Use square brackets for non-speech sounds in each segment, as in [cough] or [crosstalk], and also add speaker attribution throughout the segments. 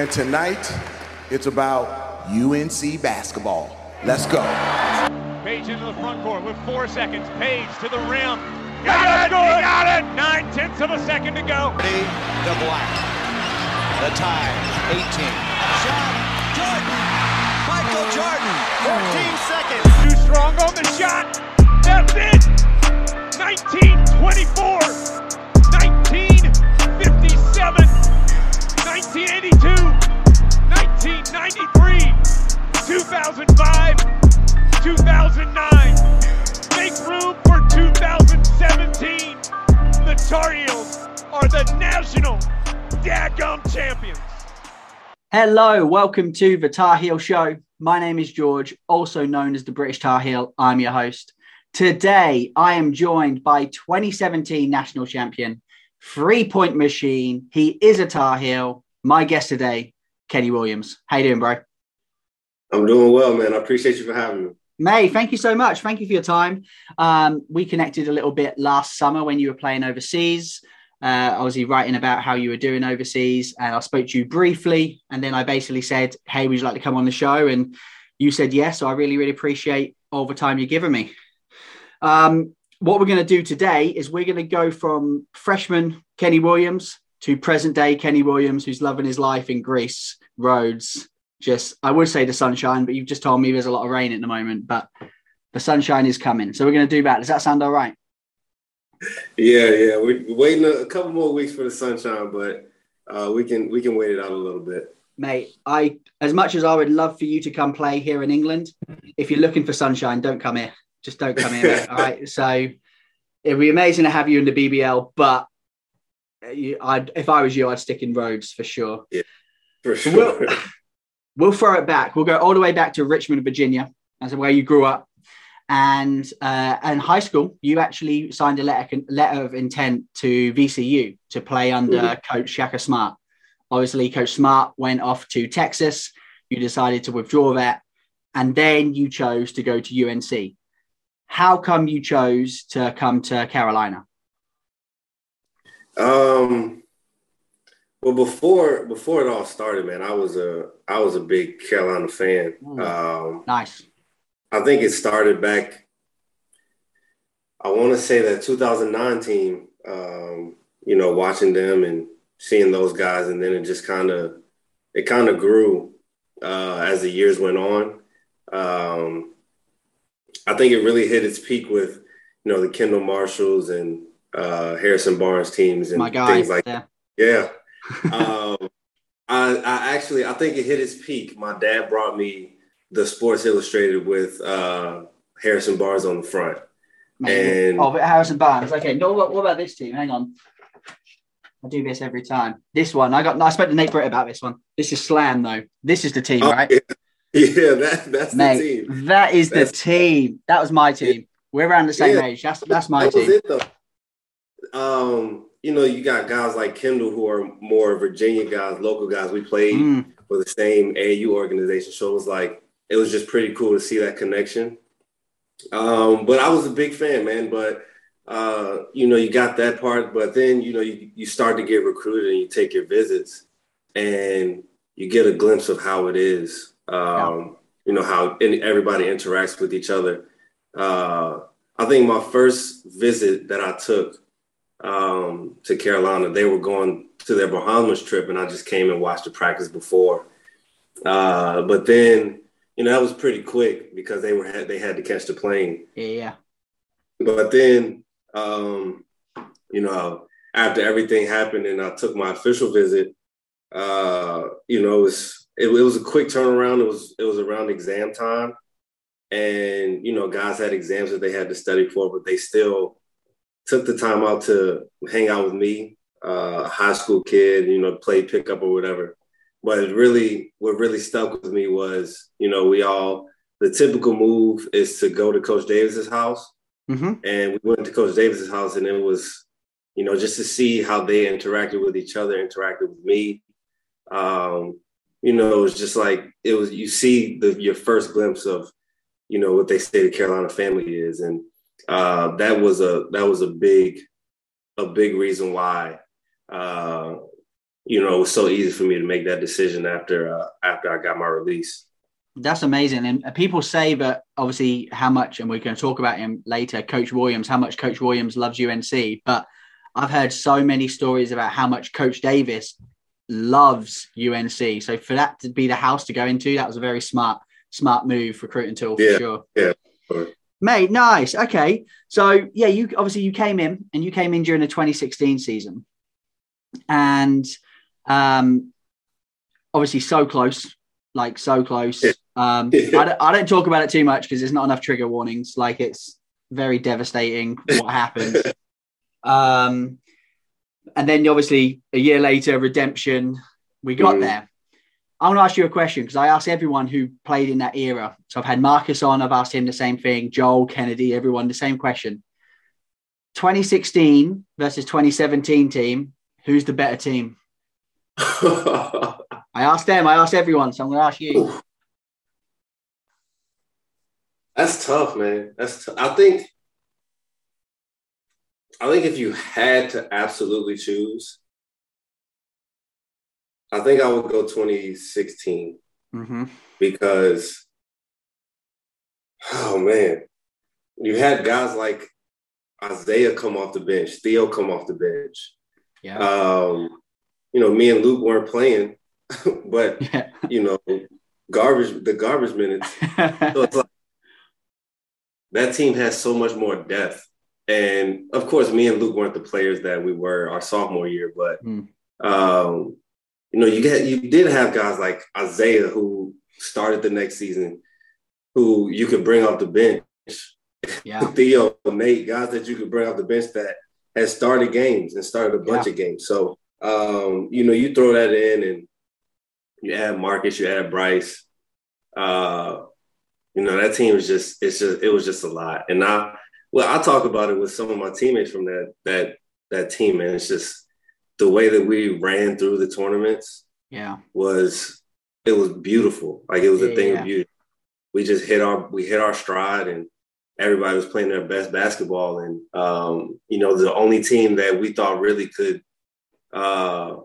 Speaker 1: And tonight, it's about UNC basketball. Let's go.
Speaker 2: Paige into the front court with four seconds. Paige to the rim. Got it! He got it! Nine tenths of a second to go.
Speaker 3: The black. The tie, 18. Shot, Jordan. Michael Jordan, 14 seconds.
Speaker 2: Too strong on the shot. That's it. 1924. 1957. 1982. 1993. 2005. 2009. Make room for 2017. The Tar Heels are the national daggum champions.
Speaker 4: Hello, welcome to the Tar Heel Show. My name is George, also known as the British Tar Heel. I'm your host. Today, I am joined by 2017 national champion, three point machine. He is a Tar Heel. My guest today, Kenny Williams. How you doing, bro?
Speaker 5: I'm doing well, man. I appreciate you for having me.
Speaker 4: May, thank you so much. Thank you for your time. Um, we connected a little bit last summer when you were playing overseas. Uh, obviously, writing about how you were doing overseas, and I spoke to you briefly, and then I basically said, "Hey, would you like to come on the show?" And you said yes. So I really, really appreciate all the time you're giving me. Um, what we're going to do today is we're going to go from freshman Kenny Williams to present day Kenny Williams, who's loving his life in Greece, Rhodes. Just, I would say the sunshine, but you've just told me there's a lot of rain at the moment, but the sunshine is coming. So we're going to do that. Does that sound all right?
Speaker 5: Yeah, yeah. We're waiting a, couple more weeks for the sunshine, but uh, we can we can wait it out a little bit.
Speaker 4: Mate, I as much as I would love for you to come play here in England, if you're looking for sunshine, don't come here. Just don't come here. Mate, [laughs] all right. So it'd be amazing to have you in the BBL, but I'd, if I was you, I'd stick in Rhodes for sure.
Speaker 5: Yeah, for sure.
Speaker 4: We'll, [laughs] [laughs] we'll throw it back. We'll go all the way back to Richmond, Virginia, as where you grew up. And uh, in high school, you actually signed a letter, letter of intent to VCU to play under mm-hmm. Coach Shaka Smart. Obviously, Coach Smart went off to Texas. You decided to withdraw that, and then you chose to go to UNC. How come you chose to come to Carolina?
Speaker 5: Um, well, before before it all started, man, I was a I was a big Carolina fan.
Speaker 4: Mm. Um, nice.
Speaker 5: I think it started back. I want to say that 2009 team. Um, you know, watching them and seeing those guys, and then it just kind of it kind of grew uh, as the years went on. Um, I think it really hit its peak with you know the Kendall Marshalls and uh, Harrison Barnes teams and things like
Speaker 4: yeah.
Speaker 5: that. Yeah. [laughs] um, I, I actually I think it hit its peak. My dad brought me the Sports Illustrated with uh, Harrison Barnes on the front.
Speaker 4: And oh, but Harrison Barnes. Okay, no. What, what, about this team? Hang on. I do this every time. This one, I got. I spoke to Nate Britt about this one. This is Slam though. This is the team, oh, right?
Speaker 5: Yeah, [laughs] yeah that, that's Mate, the
Speaker 4: team. That is that's, the team. That was my team. Yeah. We're around the same yeah, age. That's that's my
Speaker 5: that
Speaker 4: team.
Speaker 5: Um, you know, you got guys like Kendall who are more Virginia guys, local guys. We played mm. for the same AAU organization, so it was like it was just pretty cool to see that connection. Um, but I was a big fan, man. But uh, you know, you got that part, but then you know, you, you start to get recruited and you take your visits, and you get a glimpse of how it is. Um, yeah. You know how everybody interacts with each other. Uh, I think my first visit that I took um, to Carolina, they were going to their Bahamas trip, and I just came and watched the practice before. Uh, but then you know, that was pretty quick because they were they had to catch the plane.
Speaker 4: Yeah.
Speaker 5: But then, um, you know, after everything happened and I took my official visit, uh, you know, it was it, it was a quick turnaround. It was it was around exam time, and you know, guys had exams that they had to study for, but they still took the time out to hang out with me, uh, a high school kid, you know, play pickup or whatever. But really what really stuck with me was you know we all the typical move is to go to coach davis's house.
Speaker 4: Mm-hmm.
Speaker 5: and we went to coach davis's house and it was you know just to see how they interacted with each other interacted with me. Um, you know it was just like it was you see the your first glimpse of you know what they say the carolina family is. And uh, that was a that was a big a big reason why uh, you know, it was so easy for me to make that decision after uh, after I got my release.
Speaker 4: That's amazing. And people say that obviously how much, and we're going to talk about him later, Coach Williams, how much Coach Williams loves UNC. But I've heard so many stories about how much Coach Davis loves UNC. So for that to be the house to go into, that was a very smart, smart move recruiting tool for
Speaker 5: yeah,
Speaker 4: sure.
Speaker 5: Yeah.
Speaker 4: Mate, nice. Okay. So yeah, you obviously you came in and you came in during the 2016 season. And um obviously so close, like so close. Um [laughs] I, don't, I don't talk about it too much because there's not enough trigger warnings. Like it's very devastating what [laughs] happened. um and then obviously a year later, redemption, we got mm. there. I want to ask you a question because I asked everyone who played in that era. So I've had Marcus on, I've asked him the same thing, Joel, Kennedy, everyone the same question. 2016 versus 2017 team, who's the better team? [laughs] I asked them, I asked everyone, so I'm going to ask you.
Speaker 5: That's tough, man. That's t- I think I think if you had to absolutely choose, I think I would go 2016
Speaker 4: mm-hmm.
Speaker 5: because, oh man, you had guys like Isaiah come off the bench, Theo come off the bench.
Speaker 4: Yeah.
Speaker 5: Um, you know, me and Luke weren't playing, [laughs] but yeah. you know, garbage the garbage minutes. [laughs] so it's like that team has so much more depth. And of course, me and Luke weren't the players that we were our sophomore year, but mm. um, you know, you get you did have guys like Isaiah who started the next season, who you could bring off the bench.
Speaker 4: Yeah. [laughs]
Speaker 5: Theo, Nate, guys that you could bring off the bench that had started games and started a bunch yeah. of games. So um, you know, you throw that in and you add Marcus, you add Bryce. Uh, you know, that team was just it's just it was just a lot. And I well, I talk about it with some of my teammates from that that that team, and it's just the way that we ran through the tournaments.
Speaker 4: Yeah,
Speaker 5: was it was beautiful. Like it was yeah, a thing yeah. of beauty. We just hit our we hit our stride, and everybody was playing their best basketball. And um, you know, the only team that we thought really could, uh,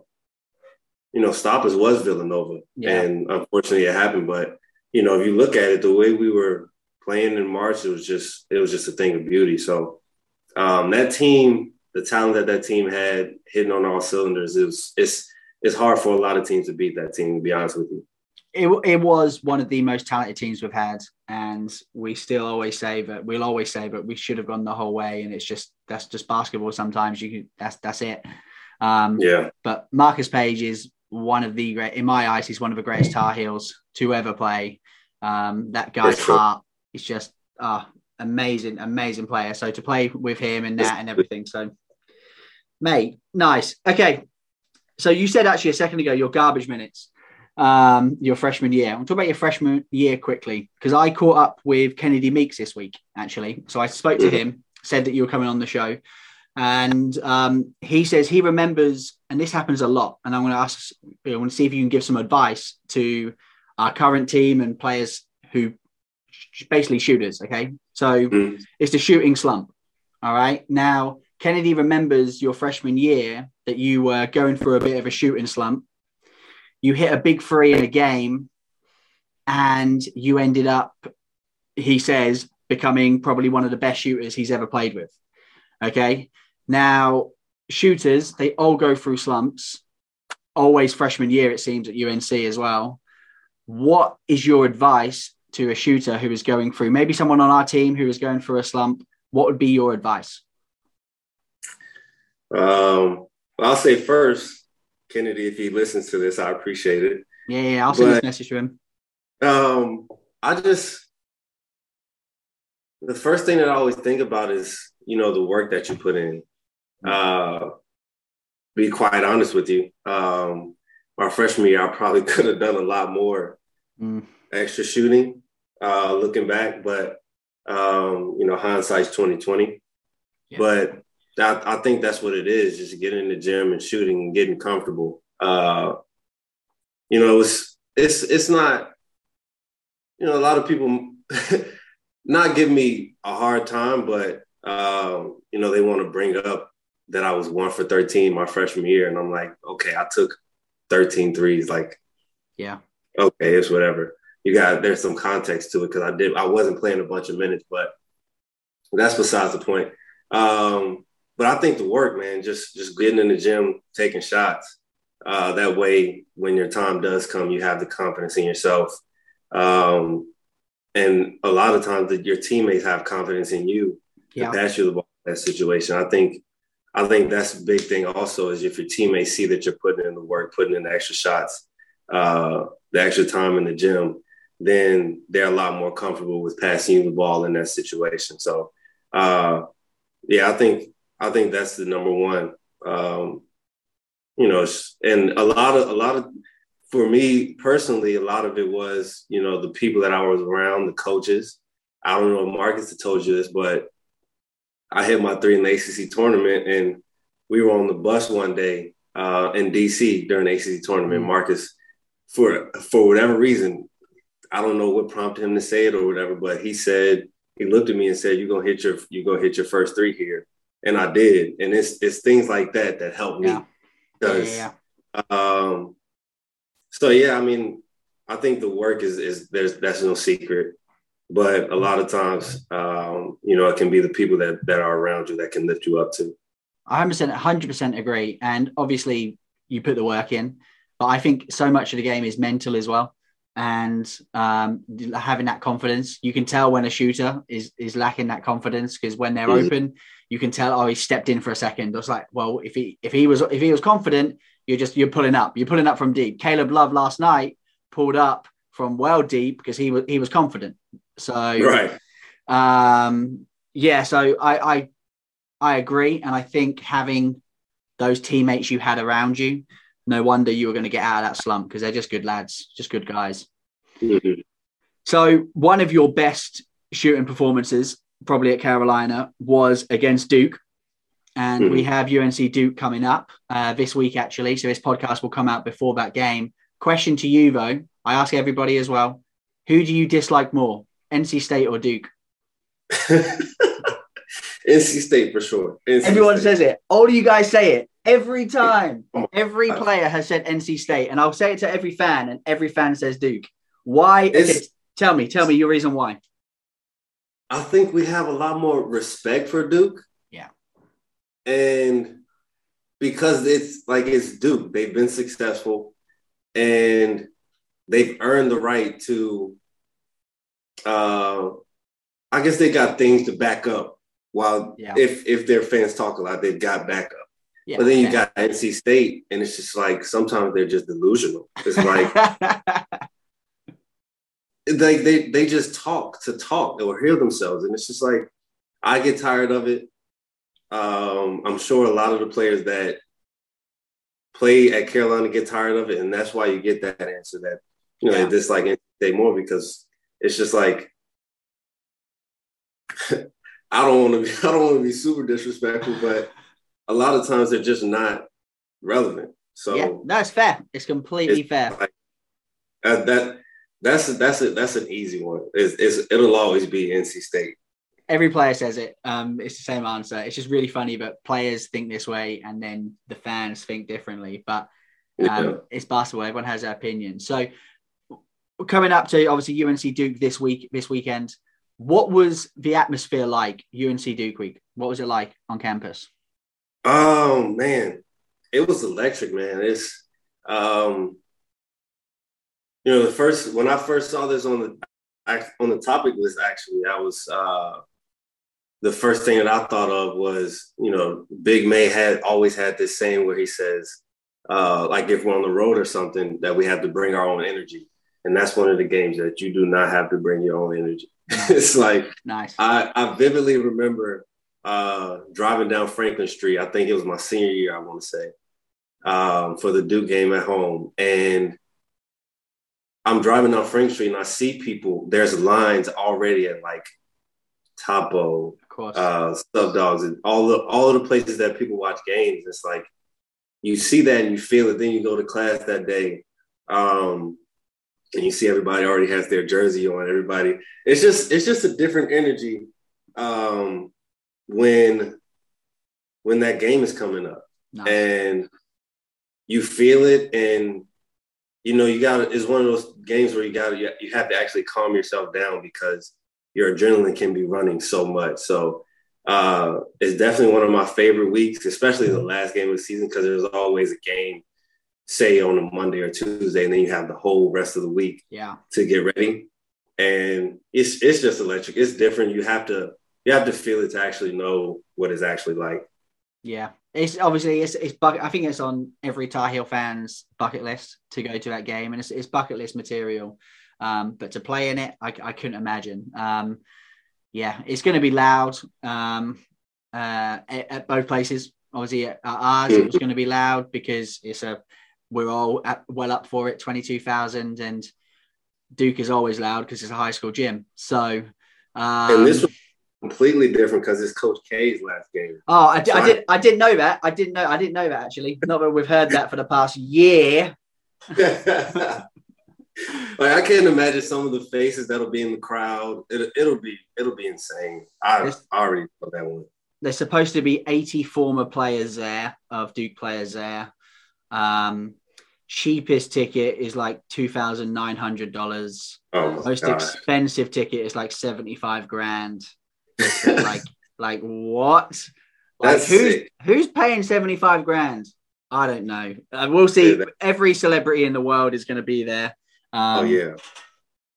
Speaker 5: you know, stop us was Villanova. Yeah. And unfortunately, it happened. But you know, if you look at it, the way we were playing in March, it was just it was just a thing of beauty. So um, that team, the talent that that team had hitting on all cylinders, it was it's it's hard for a lot of teams to beat that team. To be honest with you,
Speaker 4: it it was one of the most talented teams we've had, and we still always say that we'll always say that we should have gone the whole way, and it's just that's just basketball. Sometimes you can that's that's it. Um,
Speaker 5: yeah.
Speaker 4: But Marcus Paige is one of the great in my eyes. He's one of the greatest Tar Heels to ever play. Um, that guy's heart he's just uh, amazing, amazing player. So to play with him and that and everything. So, mate, nice. Okay. So you said actually a second ago your garbage minutes, um, your freshman year. I'll talk about your freshman year quickly because I caught up with Kennedy Meeks this week actually. So I spoke to him, said that you were coming on the show, and um, he says he remembers, and this happens a lot. And I'm going to ask, I want to see if you can give some advice to our current team and players who basically shooters. Okay. So mm. it's the shooting slump. All right. Now, Kennedy remembers your freshman year that you were going through a bit of a shooting slump. You hit a big three in a game and you ended up, he says, becoming probably one of the best shooters he's ever played with. Okay. Now, shooters, they all go through slumps, always freshman year, it seems, at UNC as well. What is your advice to a shooter who is going through, maybe someone on our team who is going through a slump, what would be your advice?
Speaker 5: Um, I'll say first, Kennedy, if he listens to this, I appreciate it.
Speaker 4: Yeah, yeah I'll send but, this message to him.
Speaker 5: Um, I just the first thing that I always think about is you know the work that you put in. Uh, be quite honest with you, um, my freshman year, I probably [laughs] could have done a lot more mm. extra shooting uh, looking back, but um, you know, hindsight's twenty twenty. Yeah. But I, I, think that's what it is: just getting in the gym and shooting and getting comfortable. Uh, you know, it's it's it's not. You know, a lot of people [laughs] not give me a hard time, but um, you know, they want to bring up that I was one for thirteen my freshman year, and I'm like, okay, I took 13 threes. Like,
Speaker 4: yeah,
Speaker 5: okay, it's whatever. You got there's some context to it because I did I wasn't playing a bunch of minutes, but that's besides the point. Um, but I think the work, man, just just getting in the gym, taking shots. Uh, that way, when your time does come, you have the confidence in yourself. Um, and a lot of times, that your teammates have confidence in you yeah. to pass you the ball in that situation. I think, I think that's a big thing. Also, is if your teammates see that you're putting in the work, putting in the extra shots, uh, the extra time in the gym, then they're a lot more comfortable with passing you the ball in that situation. So, uh, yeah, I think I think that's the number one. Um, you know, and a lot of a lot of for me personally, a lot of it was you know the people that I was around, the coaches. I don't know if Marcus had told you this, but I hit my three in the ACC tournament, and we were on the bus one day uh, in DC during the ACC tournament. Mm-hmm. Marcus, for for whatever reason, I don't know what prompted him to say it or whatever, but he said he looked at me and said, "You're gonna hit your you're gonna hit your first three here," and I did. And it's it's things like that that help me.
Speaker 4: Yeah. Because, yeah,
Speaker 5: yeah. um, so yeah, I mean, I think the work is is there's that's no secret, but a lot of times, um, you know, it can be the people that that are around you that can lift you up too.
Speaker 4: 100 100% agree. And obviously, you put the work in, but I think so much of the game is mental as well and um, having that confidence. You can tell when a shooter is is lacking that confidence because when they're mm-hmm. open, you can tell. Oh, he stepped in for a second. It's like, well, if he if he was if he was confident, you're just you're pulling up. You're pulling up from deep. Caleb Love last night pulled up from well deep because he was he was confident. So
Speaker 5: right,
Speaker 4: um, yeah. So I I I agree, and I think having those teammates you had around you no wonder you were going to get out of that slump because they're just good lads, just good guys. Mm-hmm. So, one of your best shooting performances, probably at Carolina, was against Duke. And mm-hmm. we have UNC Duke coming up uh, this week, actually. So, this podcast will come out before that game. Question to you, though. I ask everybody as well who do you dislike more, NC State or Duke? [laughs]
Speaker 5: NC State for sure. NC
Speaker 4: Everyone State. says it. All of you guys say it. Every time, every player has said NC State, and I'll say it to every fan, and every fan says Duke. Why? is it? tell me, tell me your reason why.
Speaker 5: I think we have a lot more respect for Duke.
Speaker 4: Yeah.
Speaker 5: And because it's like it's Duke, they've been successful and they've earned the right to uh I guess they got things to back up while yeah. if if their fans talk a lot, they've got backup. Yeah, but then you got NC State, and it's just like sometimes they're just delusional. It's like [laughs] they they they just talk to talk or hear themselves, and it's just like I get tired of it. Um, I'm sure a lot of the players that play at Carolina get tired of it, and that's why you get that answer that you know yeah. they dislike NC State more because it's just like [laughs] I don't want to be [laughs] I don't want to be super disrespectful, but a lot of times they're just not relevant. So
Speaker 4: yeah, that's fair. It's completely it's fair.
Speaker 5: Like, that, that that's that's a, that's an easy one. It's, it's, it'll always be NC State.
Speaker 4: Every player says it. Um, it's the same answer. It's just really funny, but players think this way, and then the fans think differently. But um, yeah. it's basketball. Everyone has their opinion. So coming up to obviously UNC Duke this week, this weekend. What was the atmosphere like UNC Duke week? What was it like on campus?
Speaker 5: Oh man, it was electric, man. It's um, you know, the first when I first saw this on the on the topic list, actually, I was uh, the first thing that I thought of was, you know, Big May had always had this saying where he says, uh, like if we're on the road or something, that we have to bring our own energy, and that's one of the games that you do not have to bring your own energy. [laughs] it's like
Speaker 4: nice.
Speaker 5: I, I vividly remember uh, driving down Franklin Street. I think it was my senior year, I want to say, um, for the Duke game at home. And I'm driving down Franklin Street and I see people, there's lines already at like Topo, uh, Sup Dogs, and all the all the places that people watch games. It's like you see that and you feel it. Then you go to class that day. Um, and you see everybody already has their jersey on. Everybody, it's just it's just a different energy um, when when that game is coming up. Nice. And you feel it, and you know you got It's one of those games where you got you have to actually calm yourself down because your adrenaline can be running so much. So uh, it's definitely one of my favorite weeks, especially the last game of the season because there's always a game, say on a Monday or Tuesday, and then you have the whole rest of the week
Speaker 4: yeah.
Speaker 5: to get ready. And it's it's just electric. It's different. You have to you have to feel it to actually know what it's actually like.
Speaker 4: Yeah, it's obviously it's it's bucket. I think it's on every Tar Heel fan's bucket list to go to that game, and it's, it's bucket list material. Um, but to play in it, I, I couldn't imagine. Um, yeah, it's going to be loud um, uh, at, at, both places. Obviously, at ours it was going to be loud because it's a we're all at, well up for it. Twenty two thousand, and Duke is always loud because it's a high school gym. So, um,
Speaker 5: and this was completely different because it's Coach K's last game.
Speaker 4: Oh, I, I did. I didn't know that. I didn't know. I didn't know that actually. Not that we've heard that for the past year. [laughs]
Speaker 5: like I can't imagine some of the faces that'll be in the crowd. It, it'll be it'll be insane. I, I already know that one.
Speaker 4: There's supposed to be 80 former players there of Duke players there. Um, cheapest ticket is like two thousand nine hundred dollars.
Speaker 5: Oh
Speaker 4: Most
Speaker 5: God.
Speaker 4: expensive ticket is like seventy five grand. [laughs] like like what? Like
Speaker 5: That's
Speaker 4: who's
Speaker 5: sick.
Speaker 4: who's paying seventy five grand? I don't know. Uh, we'll see.
Speaker 5: Yeah,
Speaker 4: Every celebrity in the world is going to be there. Um,
Speaker 5: oh yeah.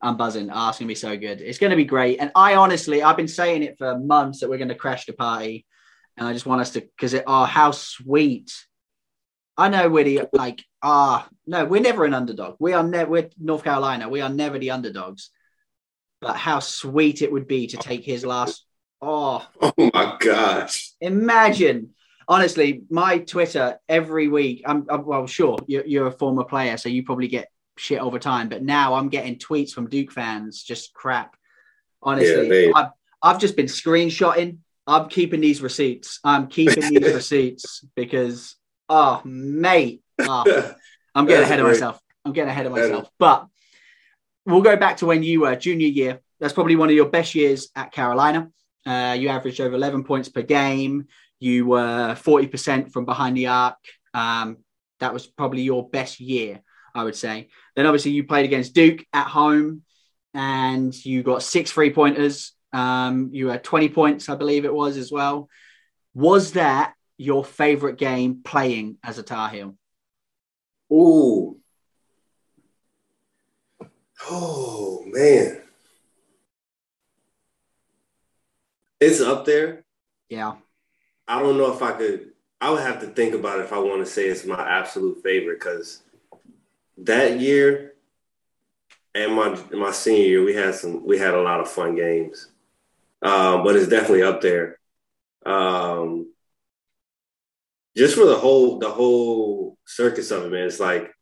Speaker 4: I'm buzzing. Oh, it's going to be so good. It's going to be great. And I honestly, I've been saying it for months that we're going to crash the party. And I just want us to, because it, oh, how sweet. I know we're the, like, ah, no, we're never an underdog. We are never, we're North Carolina. We are never the underdogs. But how sweet it would be to take his last, oh, [laughs]
Speaker 5: Oh my gosh.
Speaker 4: imagine. Honestly, my Twitter every week, I'm, I'm well, sure, you're, you're a former player, so you probably get shit over time. But now I'm getting tweets from Duke fans, just crap. Honestly,
Speaker 5: they-
Speaker 4: I've, I've just been screenshotting. I'm keeping these receipts. I'm keeping these [laughs] receipts because, oh, mate, oh, [laughs] I'm getting ahead of myself. I'm getting ahead of myself. But we'll go back to when you were junior year. That's probably one of your best years at Carolina. Uh, you averaged over 11 points per game. You were 40% from behind the arc. Um, that was probably your best year, I would say. Then obviously you played against Duke at home and you got six free pointers. Um, you had 20 points, I believe it was as well. Was that your favorite game playing as a Tar Heel?
Speaker 5: Ooh. Oh man. It's up there.
Speaker 4: Yeah.
Speaker 5: I don't know if I could. I would have to think about it if I want to say it's my absolute favorite because that year and my my senior year we had some we had a lot of fun games, um, but it's definitely up there. Um, just for the whole the whole circus of it, man. It's like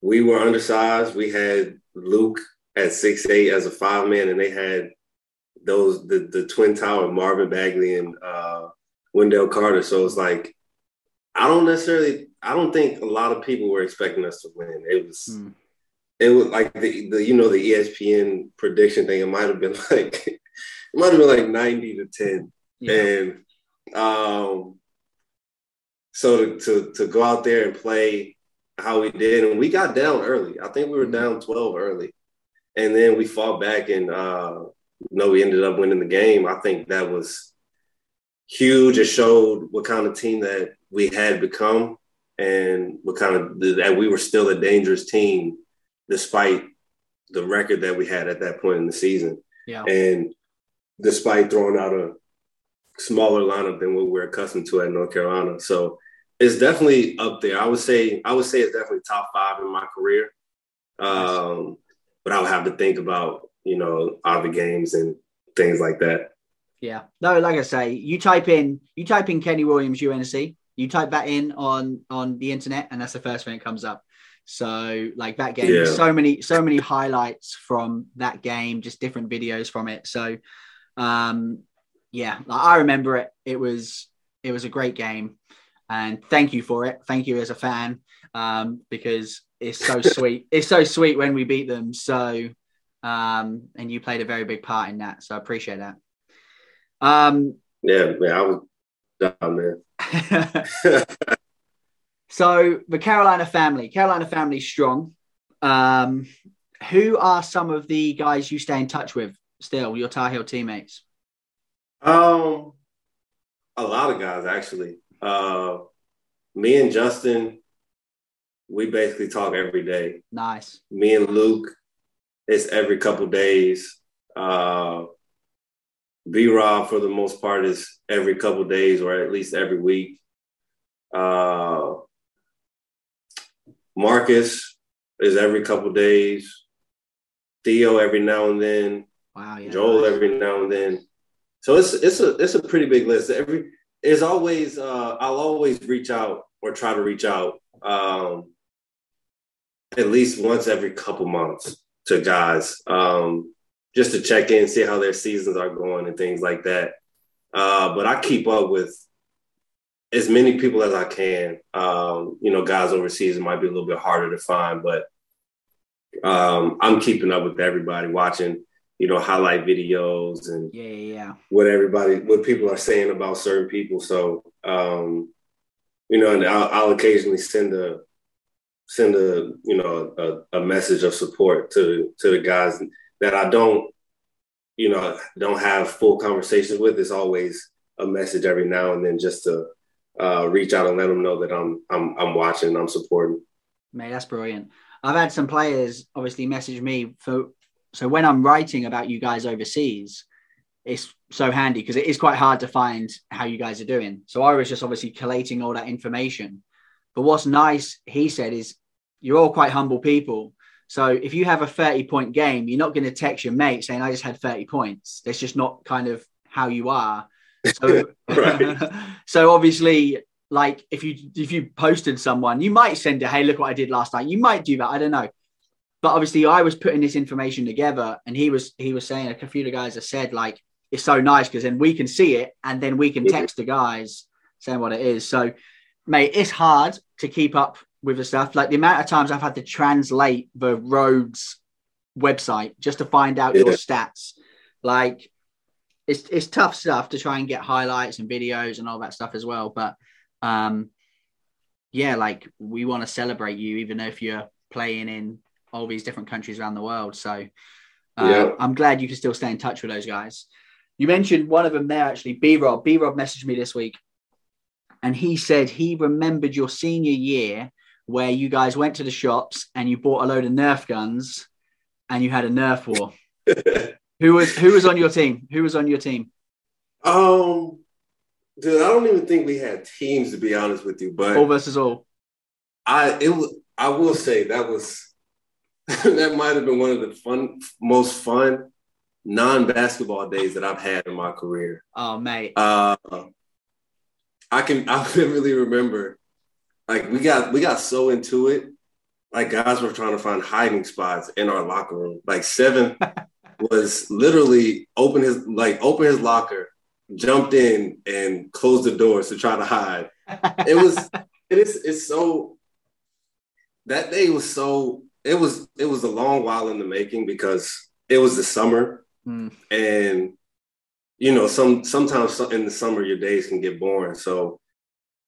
Speaker 5: we were undersized. We had Luke at six eight as a five man, and they had those the the twin tower Marvin Bagley and uh, Wendell Carter. So it's like I don't necessarily I don't think a lot of people were expecting us to win. It was
Speaker 4: Hmm.
Speaker 5: it was like the, the you know the ESPN prediction thing. It might have been [laughs] like it might have been like ninety to ten,
Speaker 4: Yeah.
Speaker 5: and um, so to, to to go out there and play how we did, and we got down early. I think we were down twelve early, and then we fought back and. uh no, we ended up winning the game. I think that was huge. It showed what kind of team that we had become and what kind of that we were still a dangerous team despite the record that we had at that point in the season.
Speaker 4: Yeah.
Speaker 5: And despite throwing out a smaller lineup than what we're accustomed to at North Carolina. So it's definitely up there. I would say I would say it's definitely top five in my career. Um, but I would have to think about you know other games and things like that.
Speaker 4: Yeah. No, like I say, you type in you type in Kenny Williams UNC, you type that in on on the internet, and that's the first thing that comes up. So like that game,
Speaker 5: Yeah.
Speaker 4: so many so many highlights from that game, just different videos from it. So um yeah, I remember it. It was it was a great game, and thank you for it. Thank you as a fan um, because it's so [laughs] sweet. It's so sweet when we beat them. So um, and you played a very big part in that. So I appreciate that. Um,
Speaker 5: Yeah, man, I was down, man. [laughs]
Speaker 4: So the Carolina family, Carolina family strong. Um, who are some of the guys you stay in touch with still, your Tar Heel teammates?
Speaker 5: Um, a lot of guys actually. Uh, me and Justin, we basically talk every day.
Speaker 4: Nice.
Speaker 5: Me and Luke, it's every couple days. Uh, B Rob, for the most part, is every couple days or at least every week. Uh, Marcus is every couple days. Theo every now and then.
Speaker 4: Wow, yeah.
Speaker 5: Joel every now and then. So it's it's a it's a pretty big list. Every is always uh, I'll always reach out or try to reach out um, at least once every couple months to guys um, just to check in, see how their seasons are going and things like that. Uh, but I keep up with as many people as I can. Um, you know, guys overseas might be a little bit harder to find, but um, I'm keeping up with everybody, watching you know highlight videos and
Speaker 4: yeah, yeah,
Speaker 5: what everybody what people are saying about certain people. So um, you know, and I'll, I'll occasionally send a send a you know a, a, message of support to to the guys that I don't you know don't have full conversations with. It's always a message every now and then just to uh, reach out and let them know that I'm I'm I'm watching, I'm supporting.
Speaker 4: Mate, that's brilliant. I've had some players obviously message me for so when I'm writing about you guys overseas, it's so handy because it is quite hard to find how you guys are doing. So I was just obviously collating all that information. But what's nice, he said, is you're all quite humble people. So if you have a 30 point game, you're not going to text your mate saying, I just had 30 points. That's just not kind of how you are. So, [laughs] [laughs] so obviously, like if you if you posted someone, you might send a hey, look what I did last night. You might do that. I don't know. But obviously, I was putting this information together, and he was he was saying a few of the guys have said like it's so nice because then we can see it, and then we can text the guys saying what it is. So, mate, it's hard to keep up with the stuff. Like the amount of times I've had to translate the Rhodes website just to find out yeah. your stats. Like it's it's tough stuff to try and get highlights and videos and all that stuff as well. But um yeah, like we want to celebrate you even if you're playing in all these different countries around the world. So uh, yeah. I'm glad you can still stay in touch with those guys. You mentioned one of them there actually, B Rob. B Rob messaged me this week and he said he remembered your senior year where you guys went to the shops and you bought a load of Nerf guns and you had a Nerf war. [laughs] who was who was on your team? Who was on your team?
Speaker 5: Um, dude, I don't even think we had teams to be honest with you, but
Speaker 4: all versus all.
Speaker 5: I it was I will say that was [laughs] that might have been one of the fun most fun non-basketball days that I've had in my career.
Speaker 4: Oh mate.
Speaker 5: Uh I can [laughs] I really remember like we got we got so into it. Like guys were trying to find hiding spots in our locker room. Like seven [laughs] was literally open his like open his locker, jumped in and closed the doors to try to hide. It was [laughs] it is it's so that day was so it was it was a long while in the making because it was the summer mm. and you know some sometimes in the summer your days can get boring so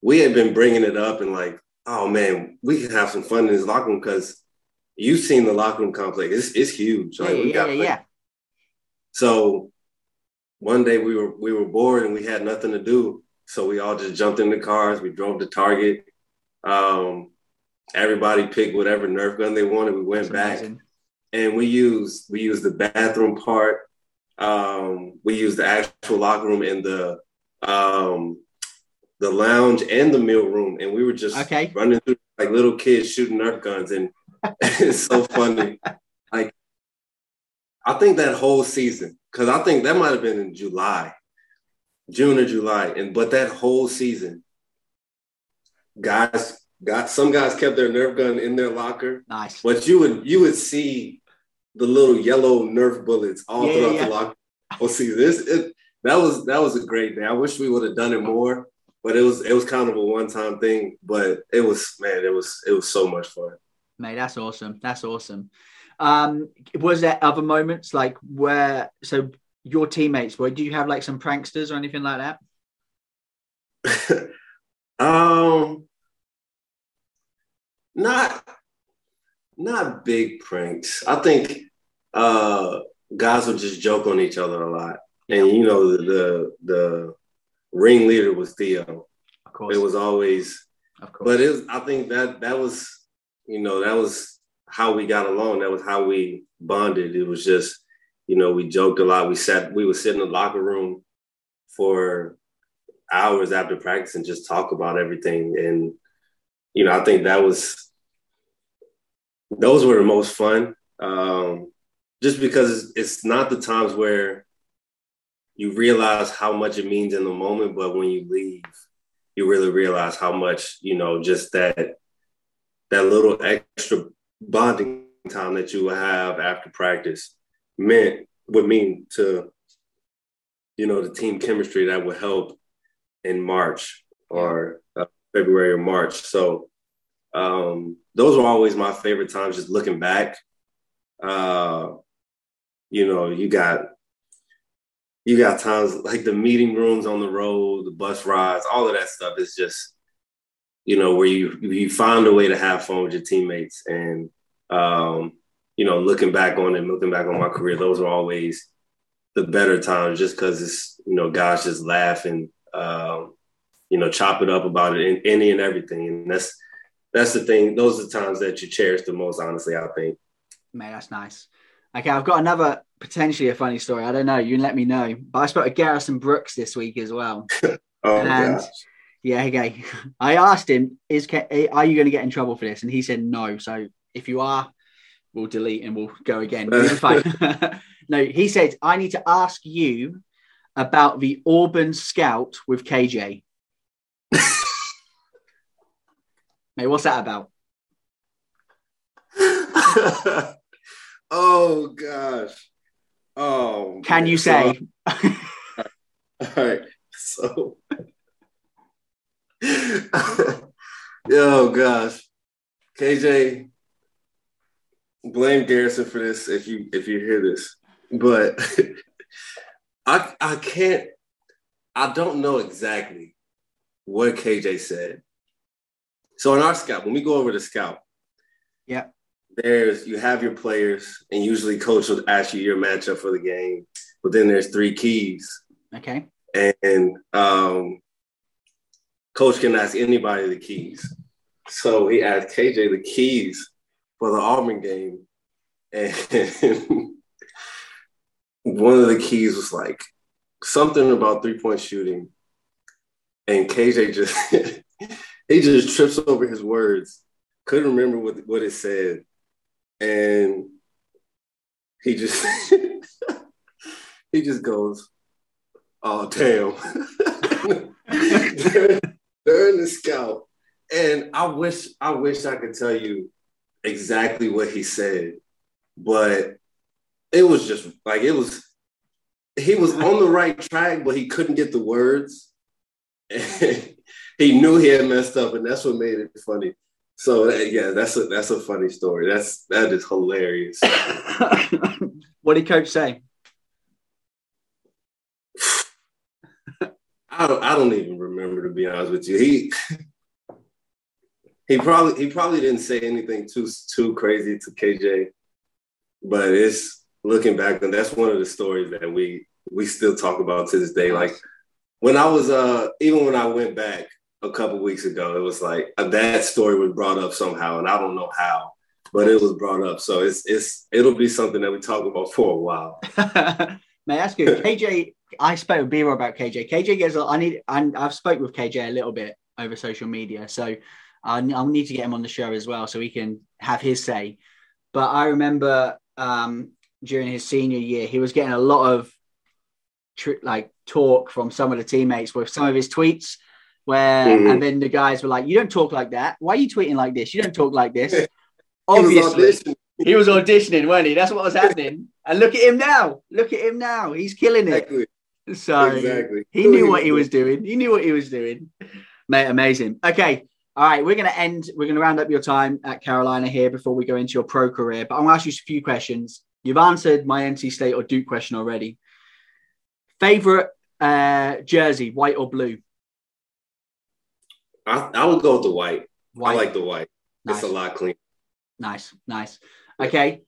Speaker 5: we had been bringing it up and like, oh man, we can have some fun in this locker room because you've seen the locker room complex. It's, it's huge.
Speaker 4: Like, yeah, we got, yeah, yeah.
Speaker 5: So one day we were we were bored and we had nothing to do. So we all just jumped in the cars. We drove to Target. Um, everybody picked whatever Nerf gun they wanted. We went That's back amazing. and we used we used the bathroom part. Um, we used the actual locker room and the um, the lounge and the meal room, and we were just
Speaker 4: okay.
Speaker 5: running through like little kids shooting Nerf guns, and [laughs] it's so funny. Like, I think that whole season, because I think that might have been in July, June or July, and but that whole season, guys got some guys kept their Nerf gun in their locker.
Speaker 4: Nice,
Speaker 5: but you would you would see the little yellow Nerf bullets all yeah, throughout yeah. the locker. Oh, see this. It, that was that was a great day. I wish we would have done it more but it was it was kind of a one time thing. But it was man, it was it was so much fun.
Speaker 4: Mate, that's awesome. That's awesome. Um, was there other moments like where so your teammates were? Do you have like some pranksters or anything like that? [laughs]
Speaker 5: um, not not big pranks. I think uh, guys would just joke on each other a lot, and you know the the, the ringleader was Theo.
Speaker 4: Of course,
Speaker 5: it was always.
Speaker 4: Of course,
Speaker 5: but it was, I think that that was you know that was how we got along. That was how we bonded. It was just you know we joked a lot. We sat we would sit in the locker room for hours after practice and just talk about everything. And you know I think that was those were the most fun. Um, just because it's not the times where you realize how much it means in the moment, but when you leave, you really realize how much, you know, just that that little extra bonding time that you will have after practice meant would mean to you know the team chemistry that would help in March or uh, February or March. So um, those were always my favorite times. Just looking back, uh, you know, you got you got times like the meeting rooms on the road, the bus rides, all of that stuff is just you know where you you find a way to have fun with your teammates. And um, you know looking back on it looking back on my career those are always the better times just because it's you know guys just laughing um, you know chop it up about it in any and everything. And that's that's the thing those are the times that you cherish the most honestly i think.
Speaker 4: Man that's nice okay i've got another potentially a funny story. I don't know. You let me know. But i spoke to garrison brooks this week as well. [laughs]
Speaker 5: Oh and gosh.
Speaker 4: yeah okay i asked him is are you going to get in trouble for this? And he said no. So if you are we'll delete and we'll go again. [laughs] No he said i need to ask you about the auburn scout with kj [laughs] Mate, what's that about?
Speaker 5: Oh gosh. Oh.
Speaker 4: Can you say? [laughs]
Speaker 5: All right. So. [laughs] oh gosh, KJ. Blame Garrison for this if you if you hear this, but [laughs] I I can't. I don't know exactly what KJ said, so in our scout, when we go over the scout,
Speaker 4: yeah,
Speaker 5: there's you have your players, and usually coach will ask you your matchup for the game. But then there's three keys.
Speaker 4: Okay.
Speaker 5: And um, coach can ask anybody the keys. So he asked KJ the keys for the Auburn game, and [laughs] one of the keys was like something about three point shooting, and KJ just [laughs] he just trips over his words. Couldn't remember what, what it said. And he just [laughs] he just goes, Oh damn. [laughs] during, the scout. And I wish I wish I could tell you exactly what he said, but it was just like it was he was on the right track, but he couldn't get the words. [laughs] he knew he had messed up, and that's what made it funny. So yeah, that's a that's a funny story. That's that is hilarious. [laughs]
Speaker 4: what did coach say?
Speaker 5: I don't I don't even remember to be honest with you. He he probably he probably didn't say anything too too crazy to KJ, but it's looking back and that's one of the stories that we we still talk about to this day. Like when I was uh even when I went back, a couple weeks ago. It was like uh, that story was brought up somehow, and I don't know how, but it was brought up. So it's it's it'll be something that we talk about for a while. [laughs]
Speaker 4: May I ask you, [laughs] KJ? I spoke with B Rob about KJ. KJ gets. I need. I, I've spoke with KJ a little bit over social media, so I'll, I'll need to get him on the show as well, so he can have his say. But I remember um, during his senior year, he was getting a lot of tr- like talk from some of the teammates with some of his tweets where mm-hmm. and then the guys were like, "You don't talk like that. Why are you tweeting like this? You don't talk like this." [laughs] Obviously, he was auditioning, wasn't he? That's what was happening. and look at him now. Look at him now. He's killing it. Exactly. So exactly. he knew what he was doing. He knew what he was doing. Mate, amazing. Okay. All right, we're going to end. We're going to round up your time at Carolina here before we go into your pro career. But I'm going to ask you a few questions. You've answered my NC State or Duke question already. Favorite uh, jersey, white or blue?
Speaker 5: I, I would go with the white. white. I like the white. Nice. It's a lot cleaner.
Speaker 4: Nice, nice. Okay.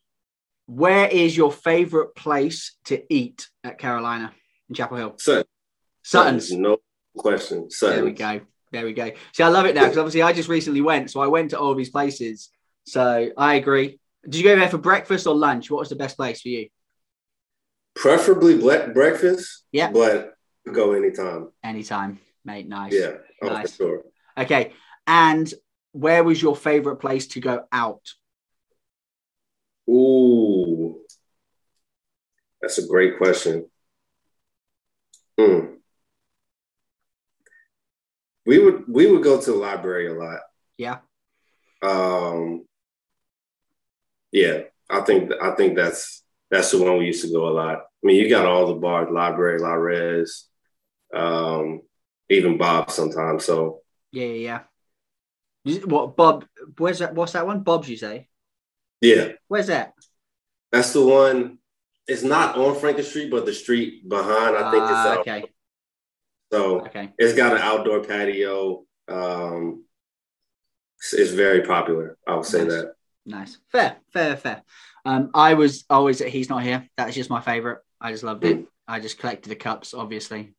Speaker 4: Where is your favorite place to eat at Carolina in Chapel Hill?
Speaker 5: Sutton.
Speaker 4: Sutton's.
Speaker 5: No question. Sutton's.
Speaker 4: There we go. There we go. See, I love it now because obviously I just recently went, so I went to all these places. So I agree. Did you go there for breakfast or lunch? What was the best place for you?
Speaker 5: Preferably ble- breakfast.
Speaker 4: Yeah.
Speaker 5: But go anytime.
Speaker 4: Anytime, mate. Nice.
Speaker 5: Yeah. Oh,
Speaker 4: nice.
Speaker 5: sure.
Speaker 4: Okay. And where was your favorite place to go out?
Speaker 5: Ooh, that's a great question. Hmm. We would we would go to the library a lot.
Speaker 4: Yeah.
Speaker 5: Um. Yeah, I think I think that's that's the one we used to go a lot. I mean, you got all the bars, library, La Res, um, even Bob sometimes. So
Speaker 4: yeah, yeah. What Bob? Where's that? What's that one? Bob's, you say?
Speaker 5: Yeah.
Speaker 4: Where's that?
Speaker 5: That's the one. It's not on Franklin Street, but the street behind. I think uh, it's ah, out.
Speaker 4: okay.
Speaker 5: So
Speaker 4: okay.
Speaker 5: it's got an outdoor patio. Um, it's, it's very popular. I would say
Speaker 4: nice.
Speaker 5: that.
Speaker 4: Nice, fair, fair, fair. Um, I was always at He's Not Here. That's just my favorite. I just loved it. Mm. I just collected the cups, obviously.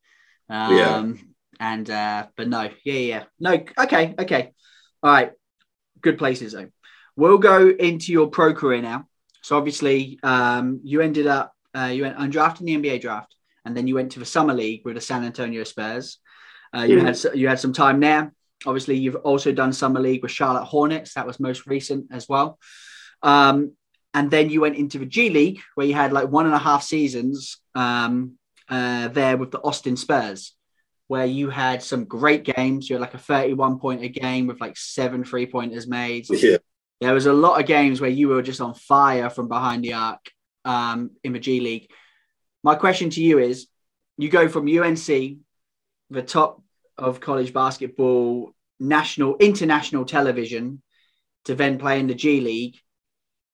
Speaker 4: Um, yeah. And uh, but no, yeah, yeah, no. Okay, okay. All right. Good places though. We'll go into your pro career now. So obviously, um, you ended up uh, you went undrafted in the NBA draft, and then you went to the summer league with the San Antonio Spurs. Uh, you mm. had you had some time there. Obviously, you've also done summer league with Charlotte Hornets. That was most recent as well. Um, and then you went into the G League where you had like one and a half seasons um, uh, there with the Austin Spurs where you had some great games. You had like a 31 point a game with like seven three pointers made.
Speaker 5: Yeah.
Speaker 4: There was a lot of games where you were just on fire from behind the arc um, in the G League. My question to you is you go from UNC, the top of college basketball, national, international television, to then play in the G League.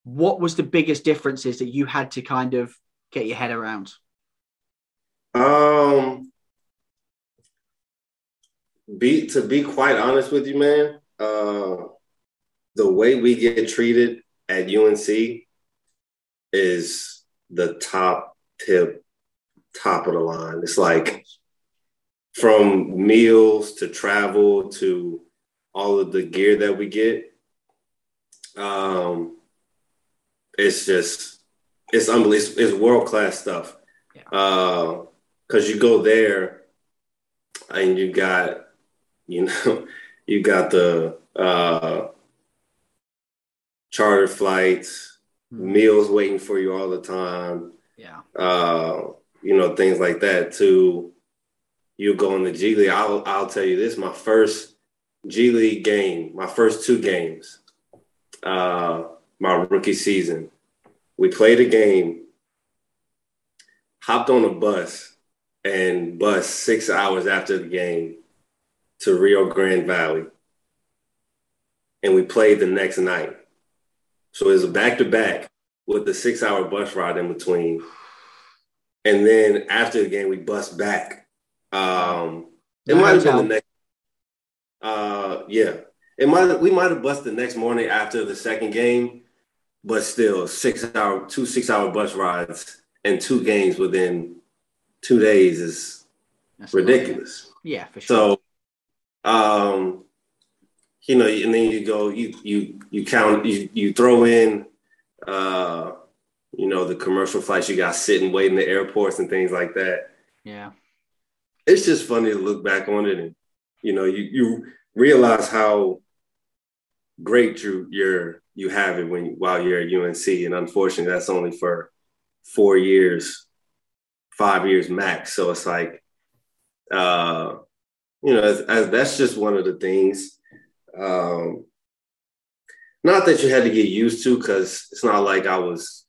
Speaker 4: What was the biggest differences that you had to kind of get your head around?
Speaker 5: Um, be to be quite honest with you, man, uh, the way we get treated at UNC is the top tip, top of the line. It's like from meals to travel to all of the gear that we get. Um, it's just it's unbelievable. It's, world class stuff. Yeah. Uh, because you go there and you got you know, [laughs] you got the uh, charter flights, mm-hmm. meals waiting for you all the time.
Speaker 4: Yeah.
Speaker 5: Uh, you know, things like that. To you go in the G League. I'll I'll tell you this: my first G League game, my first two games, uh, my rookie season, we played a game, hopped on a bus, and bus six hours after the game to Rio Grande Valley. And we played the next night. So it was back to back with the six hour bus ride in between. And then after the game, we bust back. Um, it might have been the next. Uh, yeah, it might. We might have bust the next morning after the second game, but still six hour, two six hour bus rides and two games within two days is That's ridiculous.
Speaker 4: Yeah, for
Speaker 5: sure. So um, you know, and then you go, you you you count, you you throw in, uh, you know, the commercial flights you got sitting waiting the airports and things like that.
Speaker 4: Yeah,
Speaker 5: it's just funny to look back on it, and you know, you you realize how great you you're you have it when while you're at UNC, and unfortunately, that's only for four years, five years max. So it's like, uh, you know, as, as that's just one of the things. Um, not that you had to get used to, because it's not like I was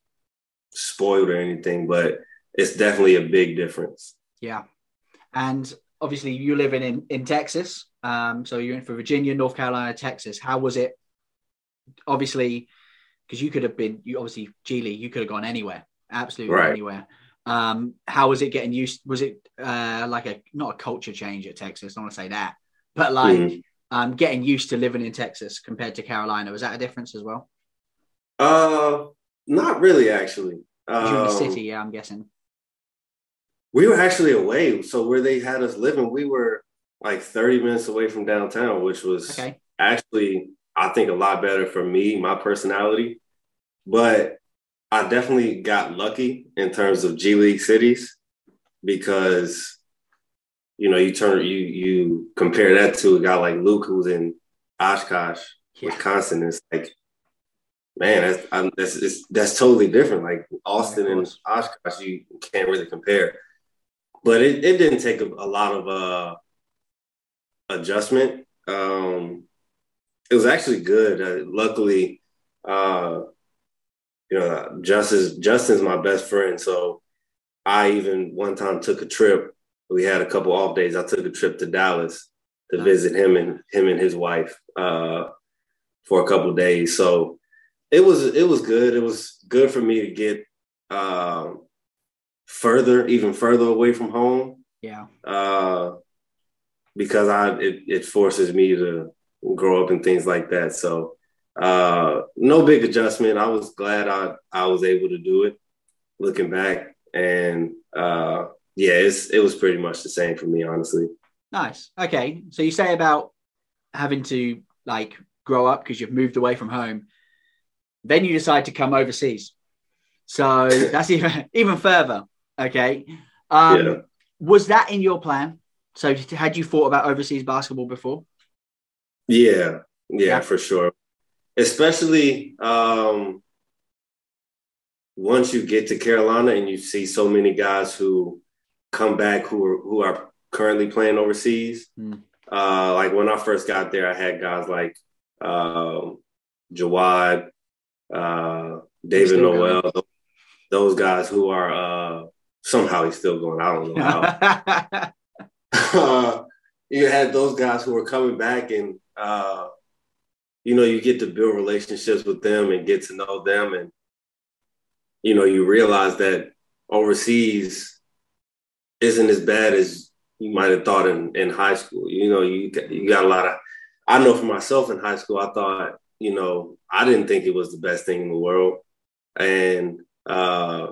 Speaker 5: spoiled or anything, but it's definitely a big difference.
Speaker 4: Yeah, and obviously you live in in Texas, um, so you're in for Virginia, North Carolina, Texas. How was it? Obviously, because you could have been, you obviously G League, you could have gone anywhere, absolutely right. anywhere. Um, how was it getting used? Was it uh, like a not a culture change at Texas? I don't want to say that, but like, mm-hmm. um, getting used to living in Texas compared to Carolina? Was that a difference as well?
Speaker 5: Uh, not really, actually.
Speaker 4: Um, in the
Speaker 5: Um,
Speaker 4: city, yeah, I'm guessing.
Speaker 5: We were actually away. So where they had us living, we were like 30 minutes away from downtown, which was
Speaker 4: Okay.
Speaker 5: actually, I think, a lot better for me, my personality. But I definitely got lucky in terms of G League cities because, you know, you turn you you compare that to a guy like Luke who's in Oshkosh,
Speaker 4: Yeah.
Speaker 5: Wisconsin. It's like, man, that's I'm, that's it's, that's totally different. Like Austin and. Oshkosh, you can't really compare. But it, it didn't take a, a lot of uh, adjustment. Um, it was actually good. Uh, luckily, uh, you know, Justin's Justin's my best friend, so I even one time took a trip. We had a couple off days. I took a trip to Dallas to visit him and him and his wife uh, for a couple days. So it was it was good. It was good for me to get um further, even further away from home
Speaker 4: Yeah.
Speaker 5: uh, because I it, it forces me to grow up and things like that. So uh, no big adjustment. I was glad I I was able to do it. Looking back, and uh, yeah, it's it was pretty much the same for me, honestly.
Speaker 4: Nice. Okay. So you say about having to like grow up because you've moved away from home. Then you decide to come overseas. So [laughs] that's even even further. Okay. Um,
Speaker 5: Yeah.
Speaker 4: Was that in your plan? So had you thought about overseas basketball before?
Speaker 5: Yeah, yeah,
Speaker 4: Yeah.
Speaker 5: for sure. Especially um, once you get to Carolina and you see so many guys who come back who are who are currently playing overseas.
Speaker 4: Hmm.
Speaker 5: Uh, like when I first got there, I had guys like um, Jawad, uh, David. Noel, th- those guys who are uh, somehow he's still going. I don't know how. [laughs] [laughs] uh, you had those guys who were coming back and uh, you know you get to build relationships with them and get to know them and you know you realize that overseas isn't as bad as you might have thought in, in high school you know you got, you got a lot of i know for myself in high school i thought you know i didn't think it was the best thing in the world and uh,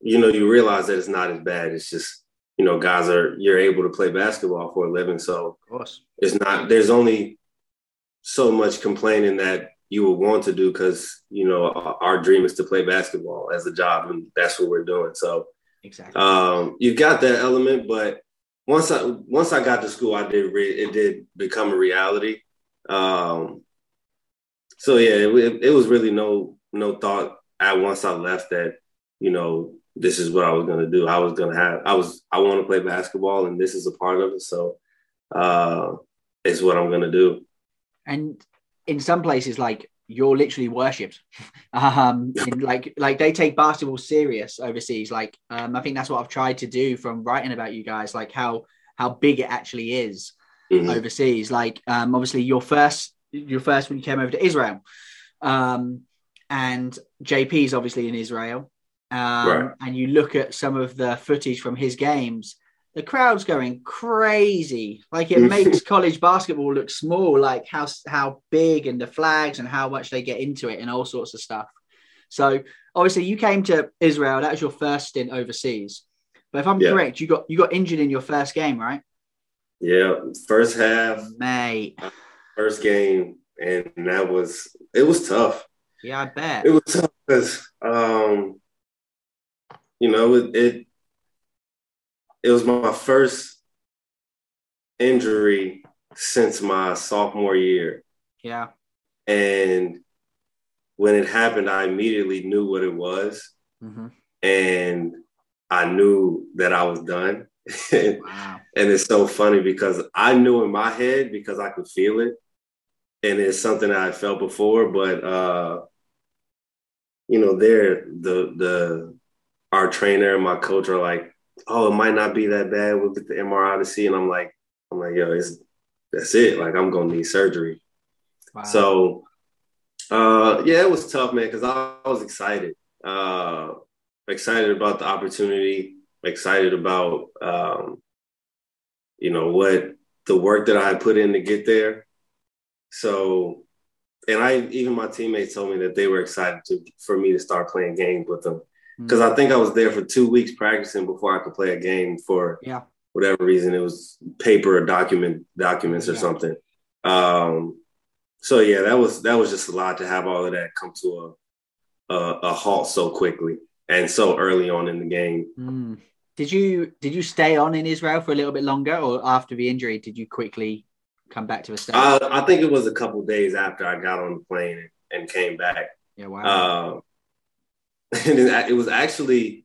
Speaker 5: you know you realize that it's not as bad it's just you know, guys are you're able to play basketball for a living. So
Speaker 4: of course.
Speaker 5: it's not there's only so much complaining that you would want to do because you know our dream is to play basketball as a job and that's what we're doing. So
Speaker 4: Exactly.
Speaker 5: um, you got that element, but once I once I got to school, I did re- it did become a reality. Um, so yeah, it, it was really no no thought at once I left that you know this is what I was going to do. I was going to have I was I want to play basketball and this is a part of it. So uh, it's what I'm going to do.
Speaker 4: And in some places like you're literally worshipped. [laughs] Um in, like like they take basketball serious overseas. Like um i think that's what i've tried to do from writing about you guys like how how big it actually is
Speaker 5: Mhm.
Speaker 4: overseas. Like um obviously your first your first when you came over to israel um and jp's obviously in israel. Um
Speaker 5: Right.
Speaker 4: and you look at some of the footage from his games the crowd's going crazy. Like it [laughs] makes college basketball look small, like how how big and the flags and how much they get into it and all sorts of stuff. So obviously you came to Israel. That was your first stint overseas. But if I'm
Speaker 5: Yeah.
Speaker 4: correct, you got you got injured in your first game, right?
Speaker 5: Yeah, first half,
Speaker 4: Mate,
Speaker 5: first game, and that was it was tough.
Speaker 4: yeah, I bet.
Speaker 5: It was tough because um, you know it, it it was my first injury since my sophomore year,
Speaker 4: Yeah,
Speaker 5: and when it happened, I immediately knew what it was,
Speaker 4: hmm
Speaker 5: and I knew that I was done. [laughs] and it's so funny because I knew in my head because I could feel it, and it's something I felt before. But uh, you know, there the the our trainer and my coach are like, "Oh, it might not be that bad. We'll get the MRI to see." And I'm like, "I'm like, yo, it's that's it. Like, I'm gonna need surgery."
Speaker 4: wow.
Speaker 5: So, uh, yeah, it was tough, man, because I, I was excited, uh, excited about the opportunity, excited about, um, you know, what the work that I had put in to get there. So, and I even my teammates told me that they were excited to for me to start playing games with them because. I think I was there for two weeks practicing before I could play a game for
Speaker 4: yeah
Speaker 5: whatever reason it was paper or document documents or yeah. something. Um, so yeah, that was that was just a lot to have all of that come to a a, a halt so quickly and so early on in the game.
Speaker 4: Mm. Did you did you stay on in Israel for a little bit longer, or after the injury, did you quickly come back to a state?
Speaker 5: Uh, I think it was a couple days after I got on the plane and, and came back.
Speaker 4: Yeah, wow.
Speaker 5: Uh, [laughs] and it was actually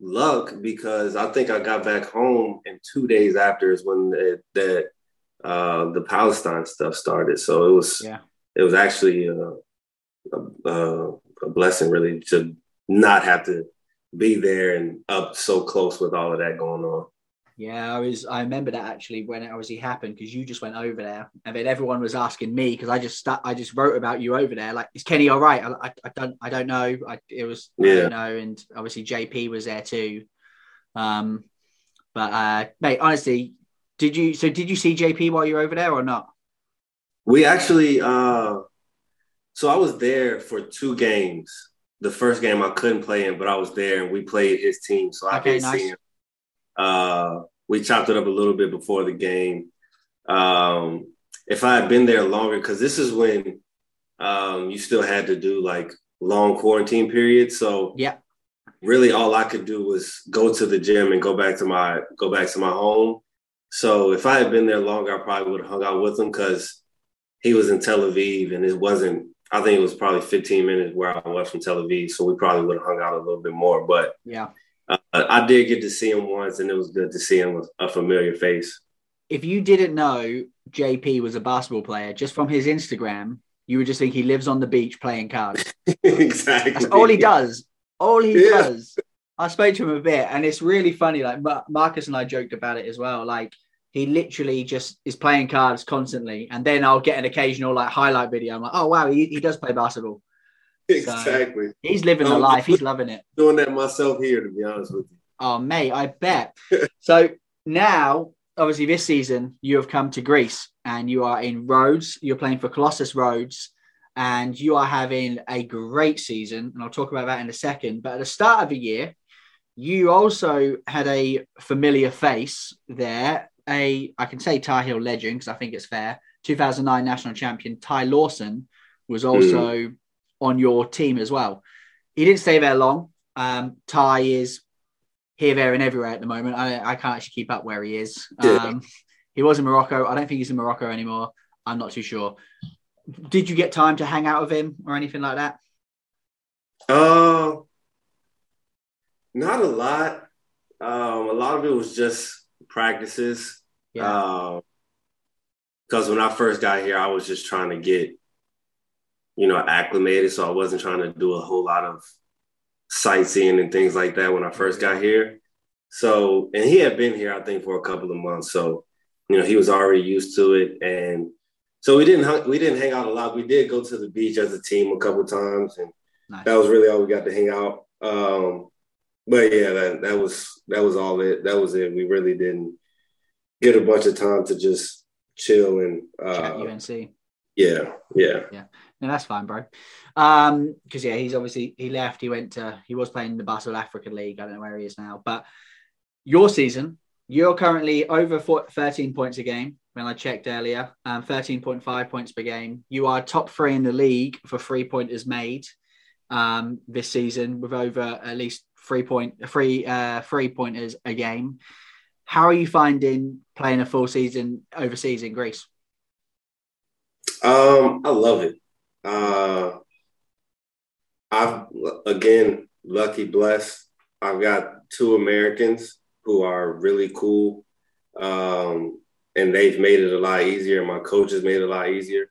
Speaker 5: luck because I think I got back home, and two days after is when that uh, the Palestine stuff started. So it was
Speaker 4: yeah.
Speaker 5: it was actually a, a, a, blessing really to not have to be there and up so close with all of that going on.
Speaker 4: Yeah, I was. I remember that actually when it obviously happened because you just went over there, and then everyone was asking me because I just st- I just wrote about you over there. Like, is Kenny all right? I, I, I don't I don't know. I, it was yeah. I don't know, and obviously JP was there too. Um, but uh, mate, honestly, did you so did you see JP while you were over there or not?
Speaker 5: We actually uh so I was there for two games. The first game I couldn't play in, but I was there and we played his team. So I okay, did nice. see him. Uh we chopped it up a little bit before the game. Um if I had been there longer, because this is when um you still had to do like long quarantine periods. So
Speaker 4: yeah,
Speaker 5: really all I could do was go to the gym and go back to my go back to my home so if I had been there longer, I probably would have hung out with him because he was in Tel Aviv and it wasn't, I think it was probably 15 minutes where I was from Tel Aviv. So we probably would have hung out a little bit more. But
Speaker 4: yeah,
Speaker 5: uh, I did get to see him once and it was good to see him with a familiar face.
Speaker 4: If you didn't know JP was a basketball player, just from his Instagram, you would just think he lives on the beach playing cards. [laughs]
Speaker 5: exactly.
Speaker 4: That's all he does. All he yeah. does I spoke to him a bit, and it's really funny. Like Marcus and I joked about it as well. Like he literally just is playing cards constantly, and then I'll get an occasional like highlight video. I'm like, oh wow, he, he does play basketball.
Speaker 5: Exactly.
Speaker 4: So he's living the life. He's loving it.
Speaker 5: Doing that myself here, to be honest with you.
Speaker 4: Oh mate, I bet. [laughs] so now, obviously, this season you have come to Greece, and you are in Rhodes. You're playing for Kolossos Rhodes and you are having a great season. And I'll talk about that in a second. But at the start of the year, you also had a familiar face there, a I can say Tar Heel legend because I think it's fair. 2009 national champion Ty Lawson was also mm. On your team as well. He didn't stay there long. Um, Ty is here, there, and everywhere at the moment. I, I can't actually keep up where he is. Um, he was in Morocco. I don't think he's in Morocco anymore. I'm not too sure. Did you get time to hang out with him or anything like that?
Speaker 5: Uh, not a lot. Um, a lot of it was just practices. Yeah. Because uh, when I first got here, I was just trying to get, you know, acclimated. So I wasn't trying to do a whole lot of sightseeing and things like that when I first got here. So, and he had been here, I think, for a couple of months. So, you know, he was already used to it. And so we didn't we didn't hang out a lot. We did go to the beach as a team a couple times, and nice. that was really all we got to hang out. Um, but yeah, that that was that was all it. That was it. We really didn't get a bunch of time to just chill and uh,
Speaker 4: UNC.
Speaker 5: Yeah, yeah,
Speaker 4: yeah. No, that's fine, bro. Um, because yeah, he's obviously he left. He went to he was playing in the Basel African League. I don't know where he is now, but your season, you're currently over 13 points a game. When I checked earlier, um, 13.5 points per game. You are top three in the league for three pointers made um, this season, with over at least three point three uh three pointers a game. How are you finding playing a full season overseas in Greece?
Speaker 5: Um, I love it. Uh, I've again lucky, blessed. I've got two Americans who are really cool, um, and they've made it a lot easier. My coaches made it a lot easier.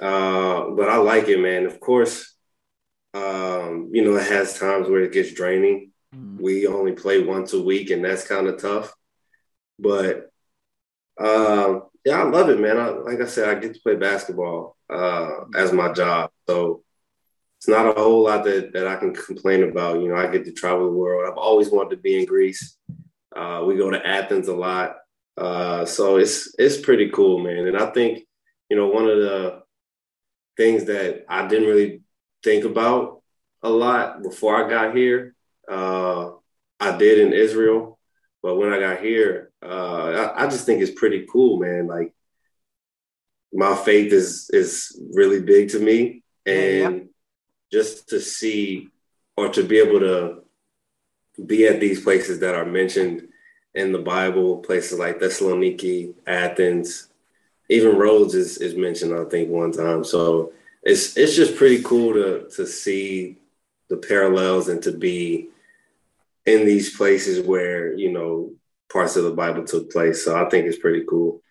Speaker 5: Uh, but I like it, man. Of course, um, you know, it has times where it gets draining. Mm. We only play once a week, and that's kind of tough. But uh, yeah, I love it, man. I, like I said, I get to play basketball uh, as my job, so it's not a whole lot that, that I can complain about. You know, I get to travel the world. I've always wanted to be in Greece. Uh, we go to Athens a lot. Uh, so it's it's pretty cool, man. And I think you know one of the things that I didn't really think about a lot before I got here, uh, I did in Israel, but when I got here, uh, I, I just think it's pretty cool, man. Like my faith is is really big to me, and yeah. just to see or to be able to be at these places that are mentioned in the Bible, places like Thessaloniki, Athens, even Rhodes is, is mentioned, I think, one time. So it's it's just pretty cool to to see the parallels and to be in these places where, you know, parts of the Bible took place. So I think it's pretty cool.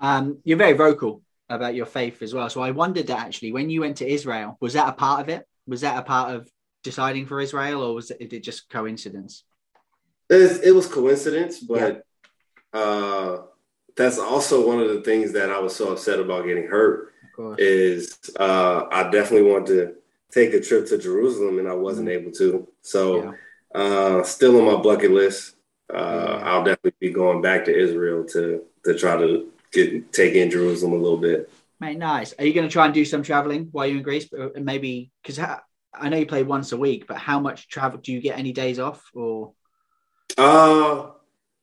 Speaker 4: Um, you're very vocal about your faith as well. So I wondered that actually when you went to Israel, was that a part of it? Was that a part of deciding for Israel or was it, it just coincidence?
Speaker 5: It, it was coincidence, but yeah. uh, that's also one of the things that I was so upset about getting hurt. Is uh, I definitely wanted to take a trip to Jerusalem and I wasn't mm-hmm. able to. So, yeah. uh, still on my bucket list. Uh. I'll definitely be going back to Israel to to try to get take in Jerusalem a little bit.
Speaker 4: Mate, nice. Are you going to try and do some traveling while you're in Greece? Maybe because I know you play once a week, but how much travel do you get? Any days off or?
Speaker 5: Uh,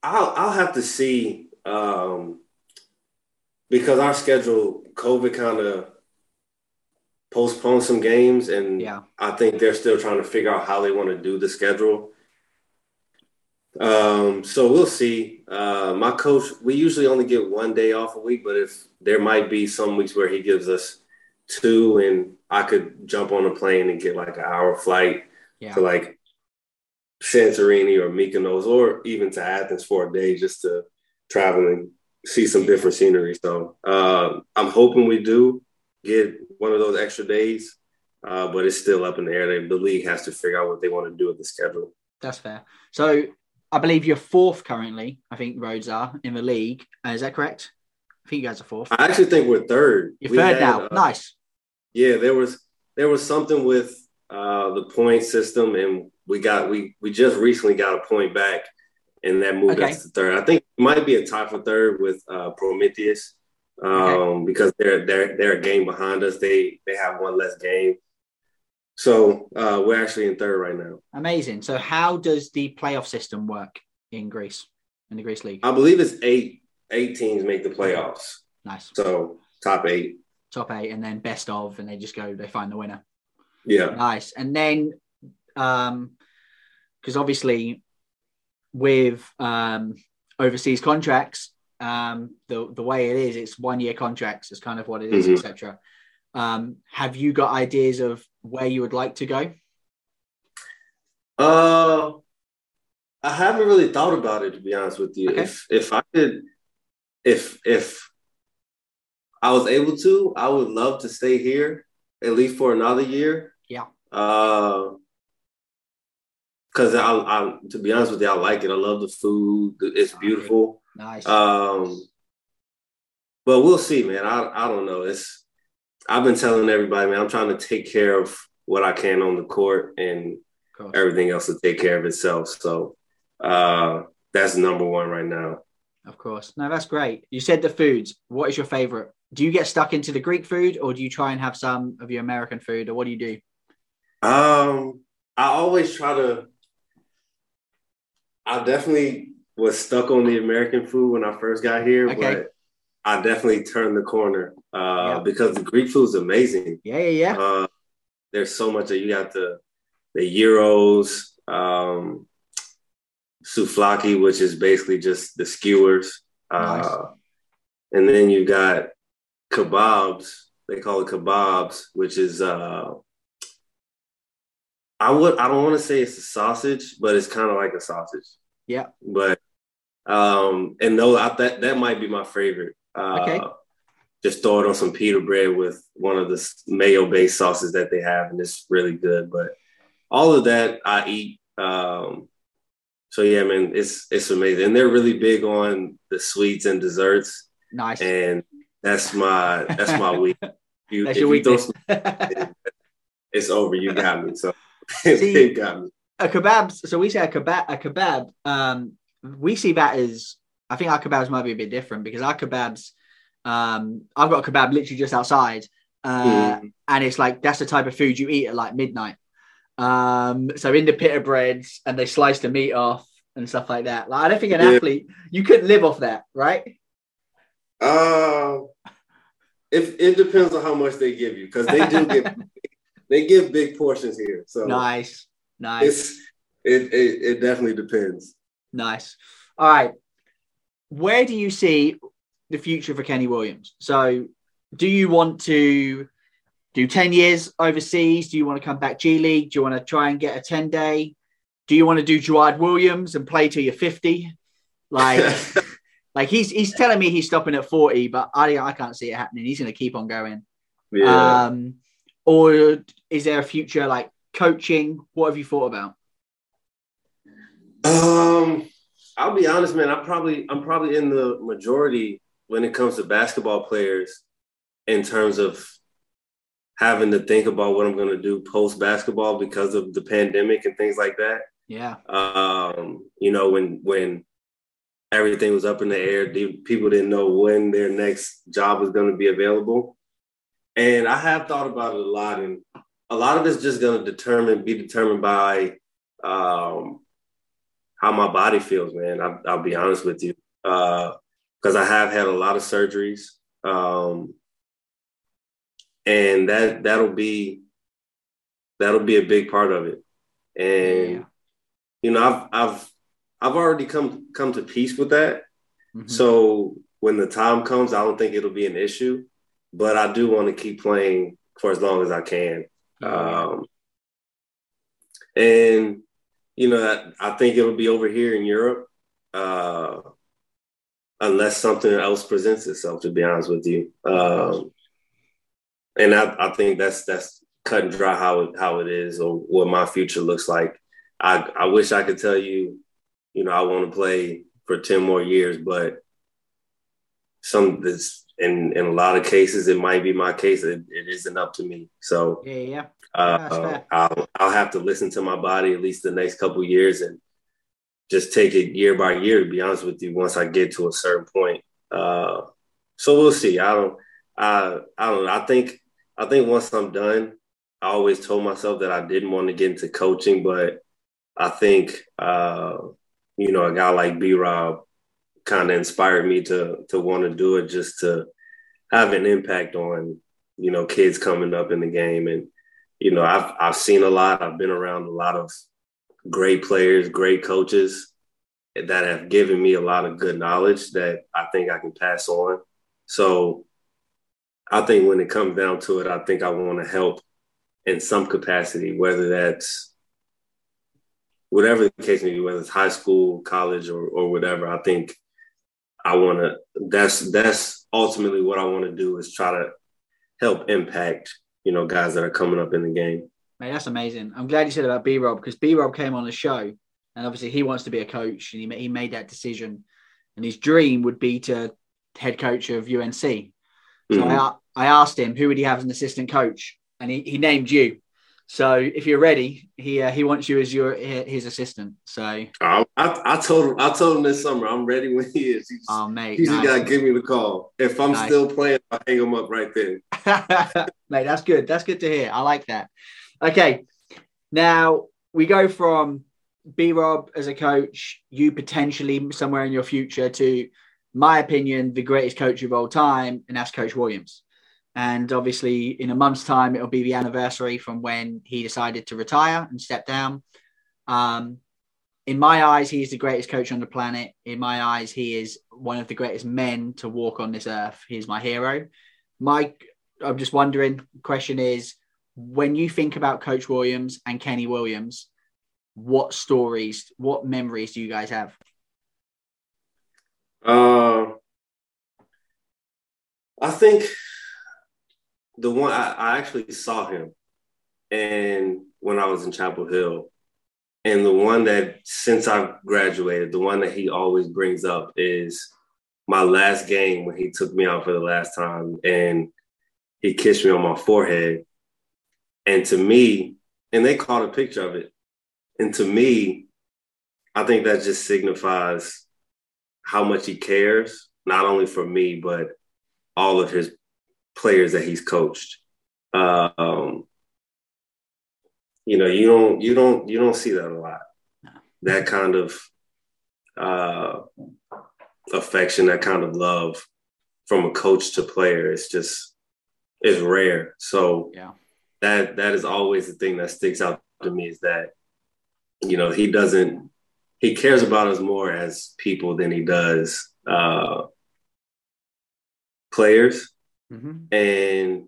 Speaker 5: I'll I'll have to see um, because our schedule, COVID kind of postponed some games, and
Speaker 4: yeah.
Speaker 5: I think they're still trying to figure out how they want to do the schedule. Um, so we'll see. Uh, my coach, we usually only get one day off a week, but if there might be some weeks where he gives us two, and I could jump on a plane and get like an hour flight yeah. to like Santorini or Mykonos or even to Athens for a day just to travel and see some different scenery. So uh, I'm hoping we do get one of those extra days, uh, but it's still up in the air. The league has to figure out what they want to do with the schedule.
Speaker 4: That's fair. So I believe you're fourth currently. I think Rhodes are in the league. Uh, is that correct? I think you guys are fourth.
Speaker 5: I actually think we're third.
Speaker 4: You're we third had, now. Uh, nice.
Speaker 5: Yeah, there was there was something with uh, the point system, and we got we we just recently got a point back, and that moved okay. us to third. I think it might be a tie for third with uh, Prometheus um, okay. because they're they're they're a game behind us. They they have one less game. So uh, we're actually in third right now.
Speaker 4: Amazing. So how does the playoff system work in Greece, in the Greece league?
Speaker 5: I believe it's eight eight teams make the playoffs.
Speaker 4: Nice.
Speaker 5: So top eight.
Speaker 4: Top eight, and then best of, and they just go. They find the winner.
Speaker 5: Yeah.
Speaker 4: Nice. And then, um, because obviously, with um overseas contracts, um, the the way it is, it's one year contracts. It's kind of what it is, mm-hmm. etc. Um, have you got ideas of where you would like to go?
Speaker 5: Uh, I haven't really thought about it to be honest with you. Okay. If if I could, if if I was able to, I would love to stay here at least for another year.
Speaker 4: Yeah.
Speaker 5: Uh, because I, I, to be honest with you, I like it. I love the food. It's beautiful.
Speaker 4: Nice.
Speaker 5: Um, but we'll see, man. I I don't know. It's I've been telling everybody, man, I'm trying to take care of what I can on the court and everything else to take care of itself. So uh, that's number one right now.
Speaker 4: Of course. No, that's great. You said the foods. What is your favorite? Do you get stuck into the Greek food or do you try and have some of your American food or what do you do?
Speaker 5: Um, I always try to I definitely was stuck on the American food when I first got here, okay. but I definitely turned the corner uh, yeah. because the Greek food is amazing.
Speaker 4: Yeah, yeah, yeah.
Speaker 5: Uh, there's so much that you got the the gyros, um, souvlaki, which is basically just the skewers, nice. uh, and then you got kebabs. They call it kebabs, which is uh, I would I don't want to say it's a sausage, but it's kind of like a sausage.
Speaker 4: Yeah.
Speaker 5: But um, and no, I, that that might be my favorite. Uh, okay. Just throw it on some pita bread with one of the mayo-based sauces that they have, and it's really good. But all of that I eat. Um, so yeah, man, it's it's amazing, and they're really big on the sweets and desserts.
Speaker 4: Nice.
Speaker 5: And that's my that's my [laughs] week.
Speaker 4: You, that's your weakness.
Speaker 5: it's over. You got me. So [laughs] See, got me.
Speaker 4: A kebab. So we say a kebab. A kebab. Um, we see that as I think our kebabs might be a bit different because our kebabs, um, I've got a kebab literally just outside, uh, mm. and it's like that's the type of food you eat at like midnight. Um, so in the pita breads, and they slice the meat off and stuff like that. Like I don't think an yeah. athlete you couldn't live off that, right?
Speaker 5: Uh, if it depends on how much they give you because they do get [laughs] they give big portions here. So
Speaker 4: nice, nice.
Speaker 5: it, it it definitely depends.
Speaker 4: Nice. All right. Where do you see the future for Kenny Williams? So, do you want to do 10 years overseas? Do you want to come back G League? Do you want to try and get a 10 day? Do you want to do Jawad Williams and play till you're 50? Like, [laughs] like he's he's telling me he's stopping at 40, but I I can't see it happening. He's going to keep on going. Yeah. Um, or is there a future like coaching? What have you thought about?
Speaker 5: Um, I'll be honest, man. I'm probably I'm probably in the majority when it comes to basketball players in terms of having to think about what I'm going to do post basketball because of the pandemic and things like that.
Speaker 4: Yeah.
Speaker 5: Um, you know, when when everything was up in the air, people didn't know when their next job was going to be available. And I have thought about it a lot, and a lot of it's just going to determine, be determined by um, how my body feels, man. I, will be honest with you, because uh, I have had a lot of surgeries, um, and that that'll be that'll be a big part of it. And yeah. you know, I've I've I've already come come to peace with that. Mm-hmm. So when the time comes, I don't think it'll be an issue. But I do want to keep playing for as long as I can. Um, and you know, I, think it'll be over here in Europe, uh, unless something else presents itself. To be honest with you, um, and I, I think that's that's cut and dry how it, how it is or what my future looks like. I, I wish I could tell you, you know, I want to play for 10 more years, but some this in in a lot of cases it might be my case. It, it isn't up to me. So
Speaker 4: yeah, yeah.
Speaker 5: Uh, I'll I'll have to listen to my body at least the next couple years and just take it year by year. To be honest with you, once I get to a certain point, uh, so we'll see. I don't. I I don't know. I think I think once I'm done, I always told myself that I didn't want to get into coaching, but I think uh, you know a guy like B Rob kind of inspired me to to want to do it just to have an impact on you know kids coming up in the game and you know, I've I've seen a lot. I've been around a lot of great players, great coaches that have given me a lot of good knowledge that I think I can pass on. So I think when it comes down to it, I think I want to help in some capacity, whether that's whatever the case may be, whether it's high school, college, or or whatever. I think I want to. That's that's ultimately what I want to do is try to help impact you know, guys that are coming up in the game.
Speaker 4: Mate, that's amazing. I'm glad you said about B Rob because B Rob came on the show and obviously he wants to be a coach and he, he made that decision. And his dream would be to head coach of UNC. So mm-hmm. I, I asked him who would he have as an assistant coach, and he, he named you. So if you're ready, he uh, he wants you as your his assistant. So I,
Speaker 5: I, I, told him I told him this summer I'm ready when he is. He's,
Speaker 4: oh mate,
Speaker 5: he's nice. got to give me the call. If I'm nice. still playing, I hang him up right there. [laughs]
Speaker 4: mate, that's good. That's good to hear. I like that. Okay, now we go from B Rob as a coach, you potentially somewhere in your future to my opinion, the greatest coach of all time, and that's Coach Williams. And obviously, in a month's time, it'll be the anniversary from when he decided to retire and step down. Um, in my eyes, he is the greatest coach on the planet. In my eyes, he is one of the greatest men to walk on this earth. He's my hero. Mike, I'm just wondering, question is, when you think about Coach Williams and Kenny Williams, what stories, what memories do you guys have?
Speaker 5: Uh, I think the one I, I actually saw him and when I was in Chapel Hill. And the one that since I've graduated, the one that he always brings up is my last game when he took me out for the last time and he kissed me on my forehead. And to me, and they caught a picture of it. And to me, I think that just signifies how much he cares, not only for me, but all of his players that he's coached. Um, you know, you don't you don't you don't see that a lot. That kind of uh, affection, that kind of love from a coach to player it's just is rare. So
Speaker 4: yeah,
Speaker 5: that that is always the thing that sticks out to me is that you know he doesn't he cares about us more as people than he does uh, players,
Speaker 4: mm-hmm.
Speaker 5: and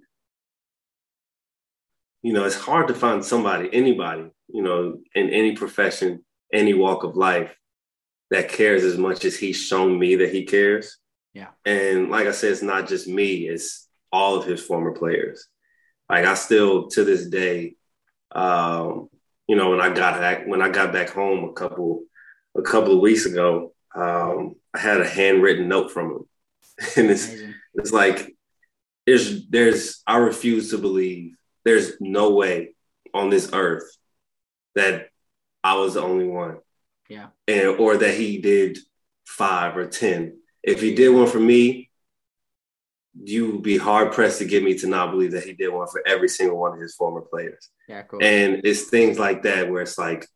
Speaker 5: you know, it's hard to find somebody, anybody, you know, in any profession, any walk of life that cares as much as he's shown me that he cares.
Speaker 4: Yeah.
Speaker 5: And like I said, it's not just me, it's all of his former players. Like I still to this day, um, you know, when I got back when I got back home a couple a couple of weeks ago, um, I had a handwritten note from him. [laughs] And it's
Speaker 4: Amazing.
Speaker 5: it's like there's there's I refuse to believe there's no way on this earth that I was the only one.
Speaker 4: Yeah.
Speaker 5: And or that he did five or ten. If he did one for me, you would be hard pressed to get me to not believe that he did one for every single one of his former players.
Speaker 4: Yeah, cool.
Speaker 5: And it's things like that where it's like,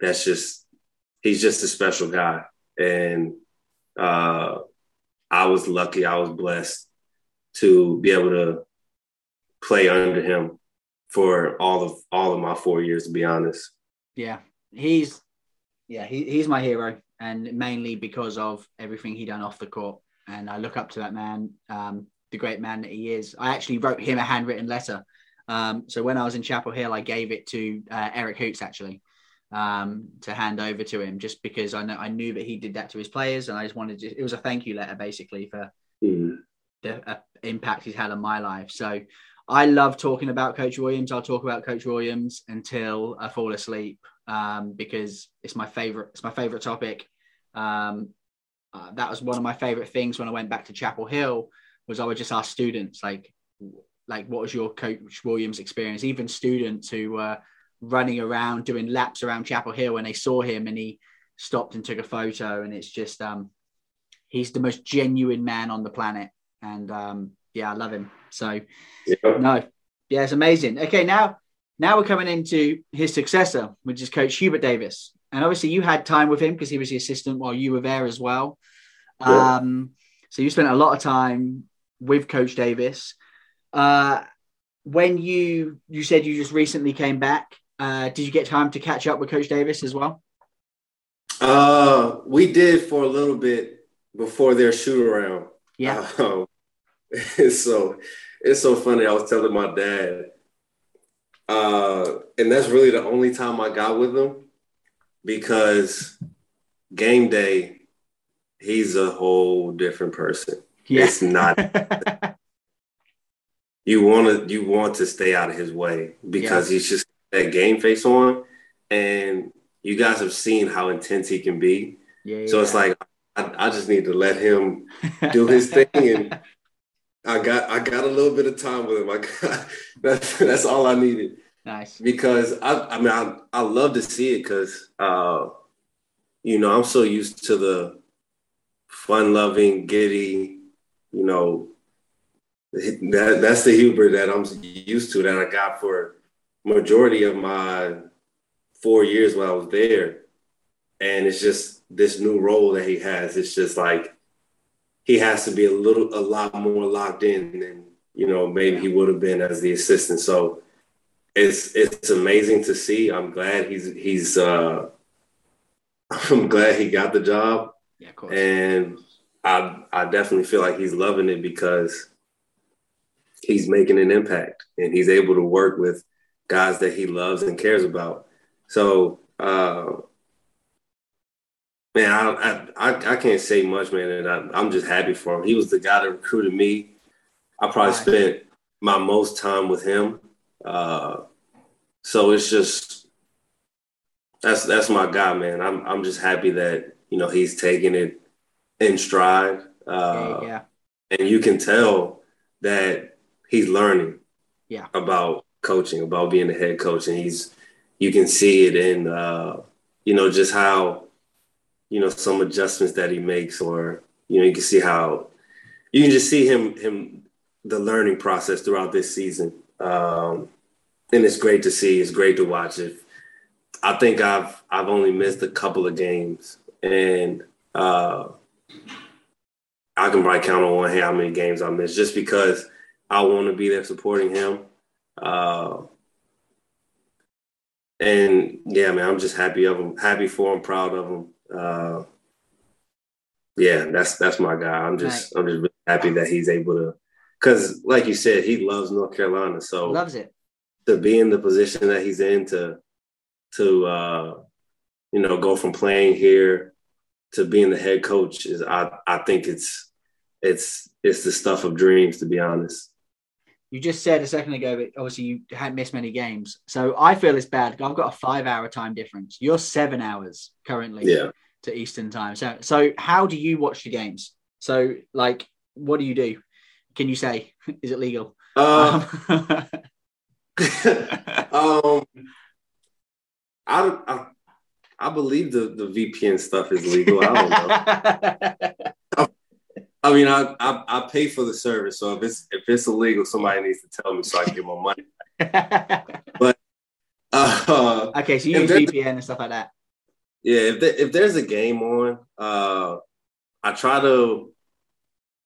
Speaker 5: that's just, he's just a special guy. And uh, I was lucky, I was blessed to be able to play under him for all of all of my four years, to be honest.
Speaker 4: Yeah, he's yeah he, he's my hero, and mainly because of everything he done off the court. And I look up to that man, um, the great man that he is. I actually wrote him a handwritten letter. Um, so when I was in Chapel Hill, I gave it to uh, Eric Hoots actually um, to hand over to him, just because I know I knew that he did that to his players, and I just wanted to. It was a thank you letter basically for
Speaker 5: Mm.
Speaker 4: the uh, impact he's had on my life. So I love talking about Coach Williams. I'll talk about Coach Williams until I fall asleep um, because it's my favorite. It's my favorite topic. Um, uh, that was one of my favorite things when I went back to Chapel Hill. Was I would just ask students like, like what was your Coach Williams experience? Even students who were running around doing laps around Chapel Hill when they saw him and he stopped and took a photo. And it's just um, he's the most genuine man on the planet. And um, yeah, I love him. So
Speaker 5: Yeah.
Speaker 4: no, yeah, it's amazing. Okay, now now we're coming into his successor, which is Coach Hubert Davis. And obviously, you had time with him because he was the assistant while you were there as well.
Speaker 5: Yeah.
Speaker 4: Um, so you spent a lot of time with Coach Davis. Uh, when you you said you just recently came back, uh, did you get time to catch up with Coach Davis as well?
Speaker 5: Uh, we did for a little bit before their shoot around.
Speaker 4: Yeah, [laughs]
Speaker 5: Um, [laughs] it's so it's so funny. I was telling my dad, uh, and that's really the only time I got with him because game day, he's a whole different person.
Speaker 4: yeah.
Speaker 5: It's not [laughs] you want to you want to stay out of his way because he's just that game face on, and you guys have seen how intense he can be.
Speaker 4: yeah,
Speaker 5: So it's like I, I just need to let him do his thing and [laughs] I got I got a little bit of time with him. I got [laughs] that's that's all I needed
Speaker 4: nice.
Speaker 5: because I I mean I I love to see it because uh you know I'm so used to the fun loving giddy you know that that's the Hubert that I'm used to that I got for majority of my four years while I was there and it's just this new role that he has it's just like he has to be a little a lot more locked in than you know maybe he would have been as the assistant. So it's it's amazing to see. I'm glad he's he's uh [laughs] i'm glad he got the job.
Speaker 4: Yeah, of course.
Speaker 5: and i i definitely feel like he's loving it because he's making an impact and he's able to work with guys that he loves and cares about. So uh Man, I, I I can't say much, man, and I, I'm just happy for him. He was the guy that recruited me. I probably spent my most time with him, uh, so it's just that's that's my guy, man. I'm I'm just happy that you know he's taking it in stride, uh,
Speaker 4: yeah, yeah.
Speaker 5: and you can tell that he's learning,
Speaker 4: Yeah.
Speaker 5: about coaching, about being a head coach, and he's you can see it in uh, you know just how you know, some adjustments that he makes, or you know, you can see how you can just see him him the learning process throughout this season. Um, and it's great to see. It's great to watch. It. I think I've I've only missed a couple of games, and uh, I can probably count on one hand how many games I missed just because I want to be there supporting him. Uh, and yeah, man, I'm just happy of him, happy for him, proud of him. Uh, yeah, that's that's my guy. I'm just right. I'm just really happy that he's able to, because like you said, he loves North Carolina, so
Speaker 4: loves it
Speaker 5: to be in the position that he's in to to uh, you know go from playing here to being the head coach is I I think it's it's it's the stuff of dreams to be honest.
Speaker 4: You just said a second ago that obviously you hadn't missed many games. So I feel it's bad. I've got a five hour time difference. You're seven hours currently
Speaker 5: yeah.
Speaker 4: to Eastern time. So so how do you watch the games? So like what do you do? Can you say [laughs] is it legal?
Speaker 5: Uh, um, [laughs] um I, I I believe the the VPN stuff is legal. I don't know. [laughs] I mean, I, I, I pay for the service, so if it's if it's illegal, somebody needs to tell me so I can get my money. [laughs] but uh,
Speaker 4: okay, so you use VPN and stuff like that.
Speaker 5: Yeah, if there, if there's a game on, uh, I try to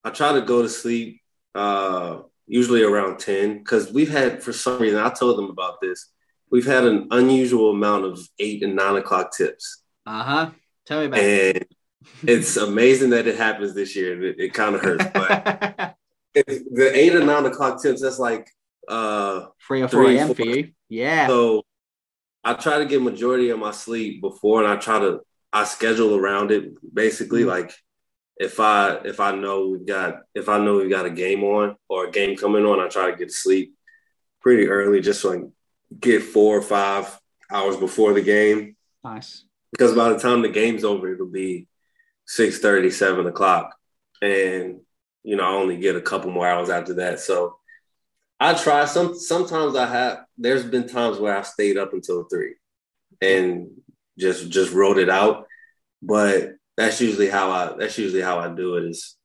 Speaker 5: I try to go to sleep uh, usually around ten because we've had for some reason I told them about this. We've had an unusual amount of eight and nine o'clock tips.
Speaker 4: Uh huh. Tell me about
Speaker 5: and it it's amazing that it happens this year. It, it kind of hurts, but the eight or nine o'clock tips, that's like uh
Speaker 4: three or four a.m. for you. Yeah.
Speaker 5: So I try to get majority of my sleep before, and I try to I schedule around it. Basically, mm-hmm. like if I if I know we've got if I know we've got a game on or a game coming on, I try to get to sleep pretty early, just so I can get four or five hours before the game.
Speaker 4: Nice.
Speaker 5: Because by the time the game's over, it'll be six thirty, seven o'clock, and you know I only get a couple more hours after that. So I try. Some sometimes I have. There's been times where I stayed up until three, and just just wrote it out. But that's usually how I. That's usually how I do it. Is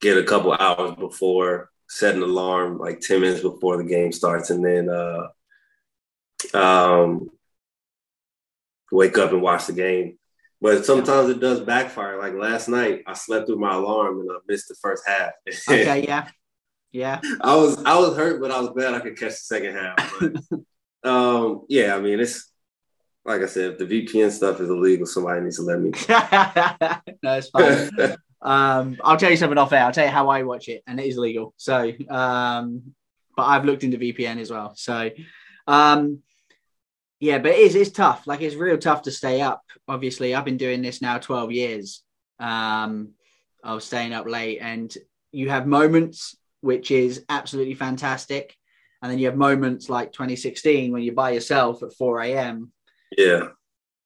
Speaker 5: get a couple hours before, set an alarm like ten minutes before the game starts, and then uh, um, wake up and watch the game. But sometimes it does backfire. Like last night, I slept through my alarm and I missed the first half.
Speaker 4: okay, [laughs] yeah, yeah.
Speaker 5: I was I was hurt, but I was glad I could catch the second half. But, [laughs] um, yeah, I mean, it's like I said, if the VPN stuff is illegal, somebody needs to let me. [laughs]
Speaker 4: no, it's fine. um, I'll tell you something off air. I'll tell you how I watch it, and it is legal. So, um, but I've looked into VPN as well. So, um, yeah, but it is it's tough. Like it's real tough to stay up. Obviously, I've been doing this now 12 years um, of staying up late, and you have moments which is absolutely fantastic, and then you have moments like 2016 when you're by yourself at 4 a.m.
Speaker 5: Yeah.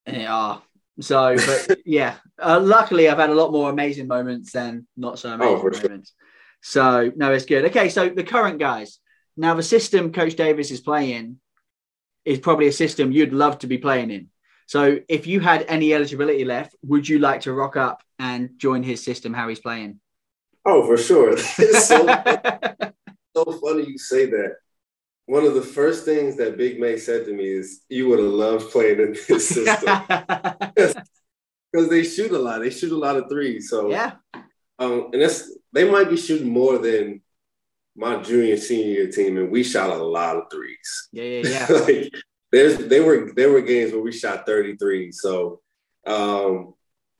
Speaker 4: Yeah. So, but [laughs] yeah, uh, luckily I've had a lot more amazing moments than not so amazing oh, moments. Sure. So no, it's good. Okay, so the current guys. Now the system Coach Davis is playing is probably a system you'd love to be playing in. So if you had any eligibility left, would you like to rock up and join his system? How he's playing?
Speaker 5: Oh, for sure. [laughs] [laughs] It's so, so funny you say that. One of the first things that Big May said to me is, "You would have loved playing in this [laughs] system because they shoot a lot. They shoot a lot of threes. So
Speaker 4: yeah,
Speaker 5: um, and that's they might be shooting more than my junior senior year team, and we shot a lot of threes.
Speaker 4: Yeah, yeah, yeah. [laughs]
Speaker 5: like there's there were there were games where we shot 33. So um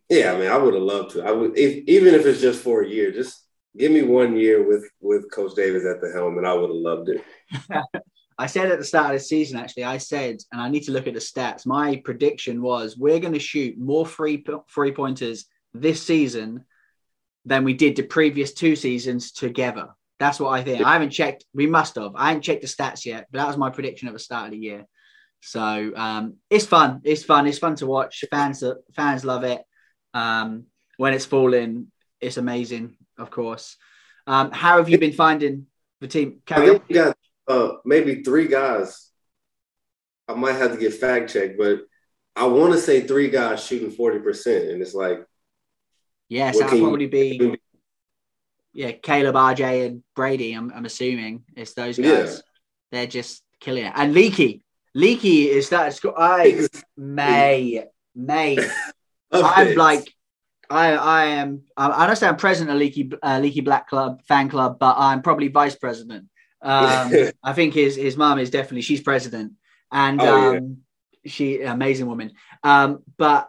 Speaker 5: yeah, I mean, I would have loved to. I would if, even if it's just for a year, just give me one year with with Coach Davis at the helm, and I would have loved it. [laughs]
Speaker 4: I said at the start of the season, actually, I said, and I need to look at the stats. My prediction was we're going to shoot more free free pointers this season than we did the previous two seasons together. That's what I think. I haven't checked. We must have. I haven't checked the stats yet, but that was my prediction at the start of the year. So um, it's fun. It's fun. It's fun to watch. Fans fans love it. Um, when it's falling, it's amazing. Of course. Um, how have you been finding the team?
Speaker 5: Carry I got uh, maybe three guys. I might have to get fact checked, but I want to say three guys shooting forty percent, and it's like
Speaker 4: Yes, that'll probably be yeah, Caleb, RJ, and Brady. I'm, I'm assuming it's those guys. Yeah. They're just killing it. And Leaky, Leaky is that. I [laughs] May May. [laughs] I'm like, I I am. I say I'm president of Leaky uh, Leaky Black Club fan club, but I'm probably vice president. Um, [laughs] I think his his mom is definitely she's president, and oh, um, yeah. she amazing woman. Um, but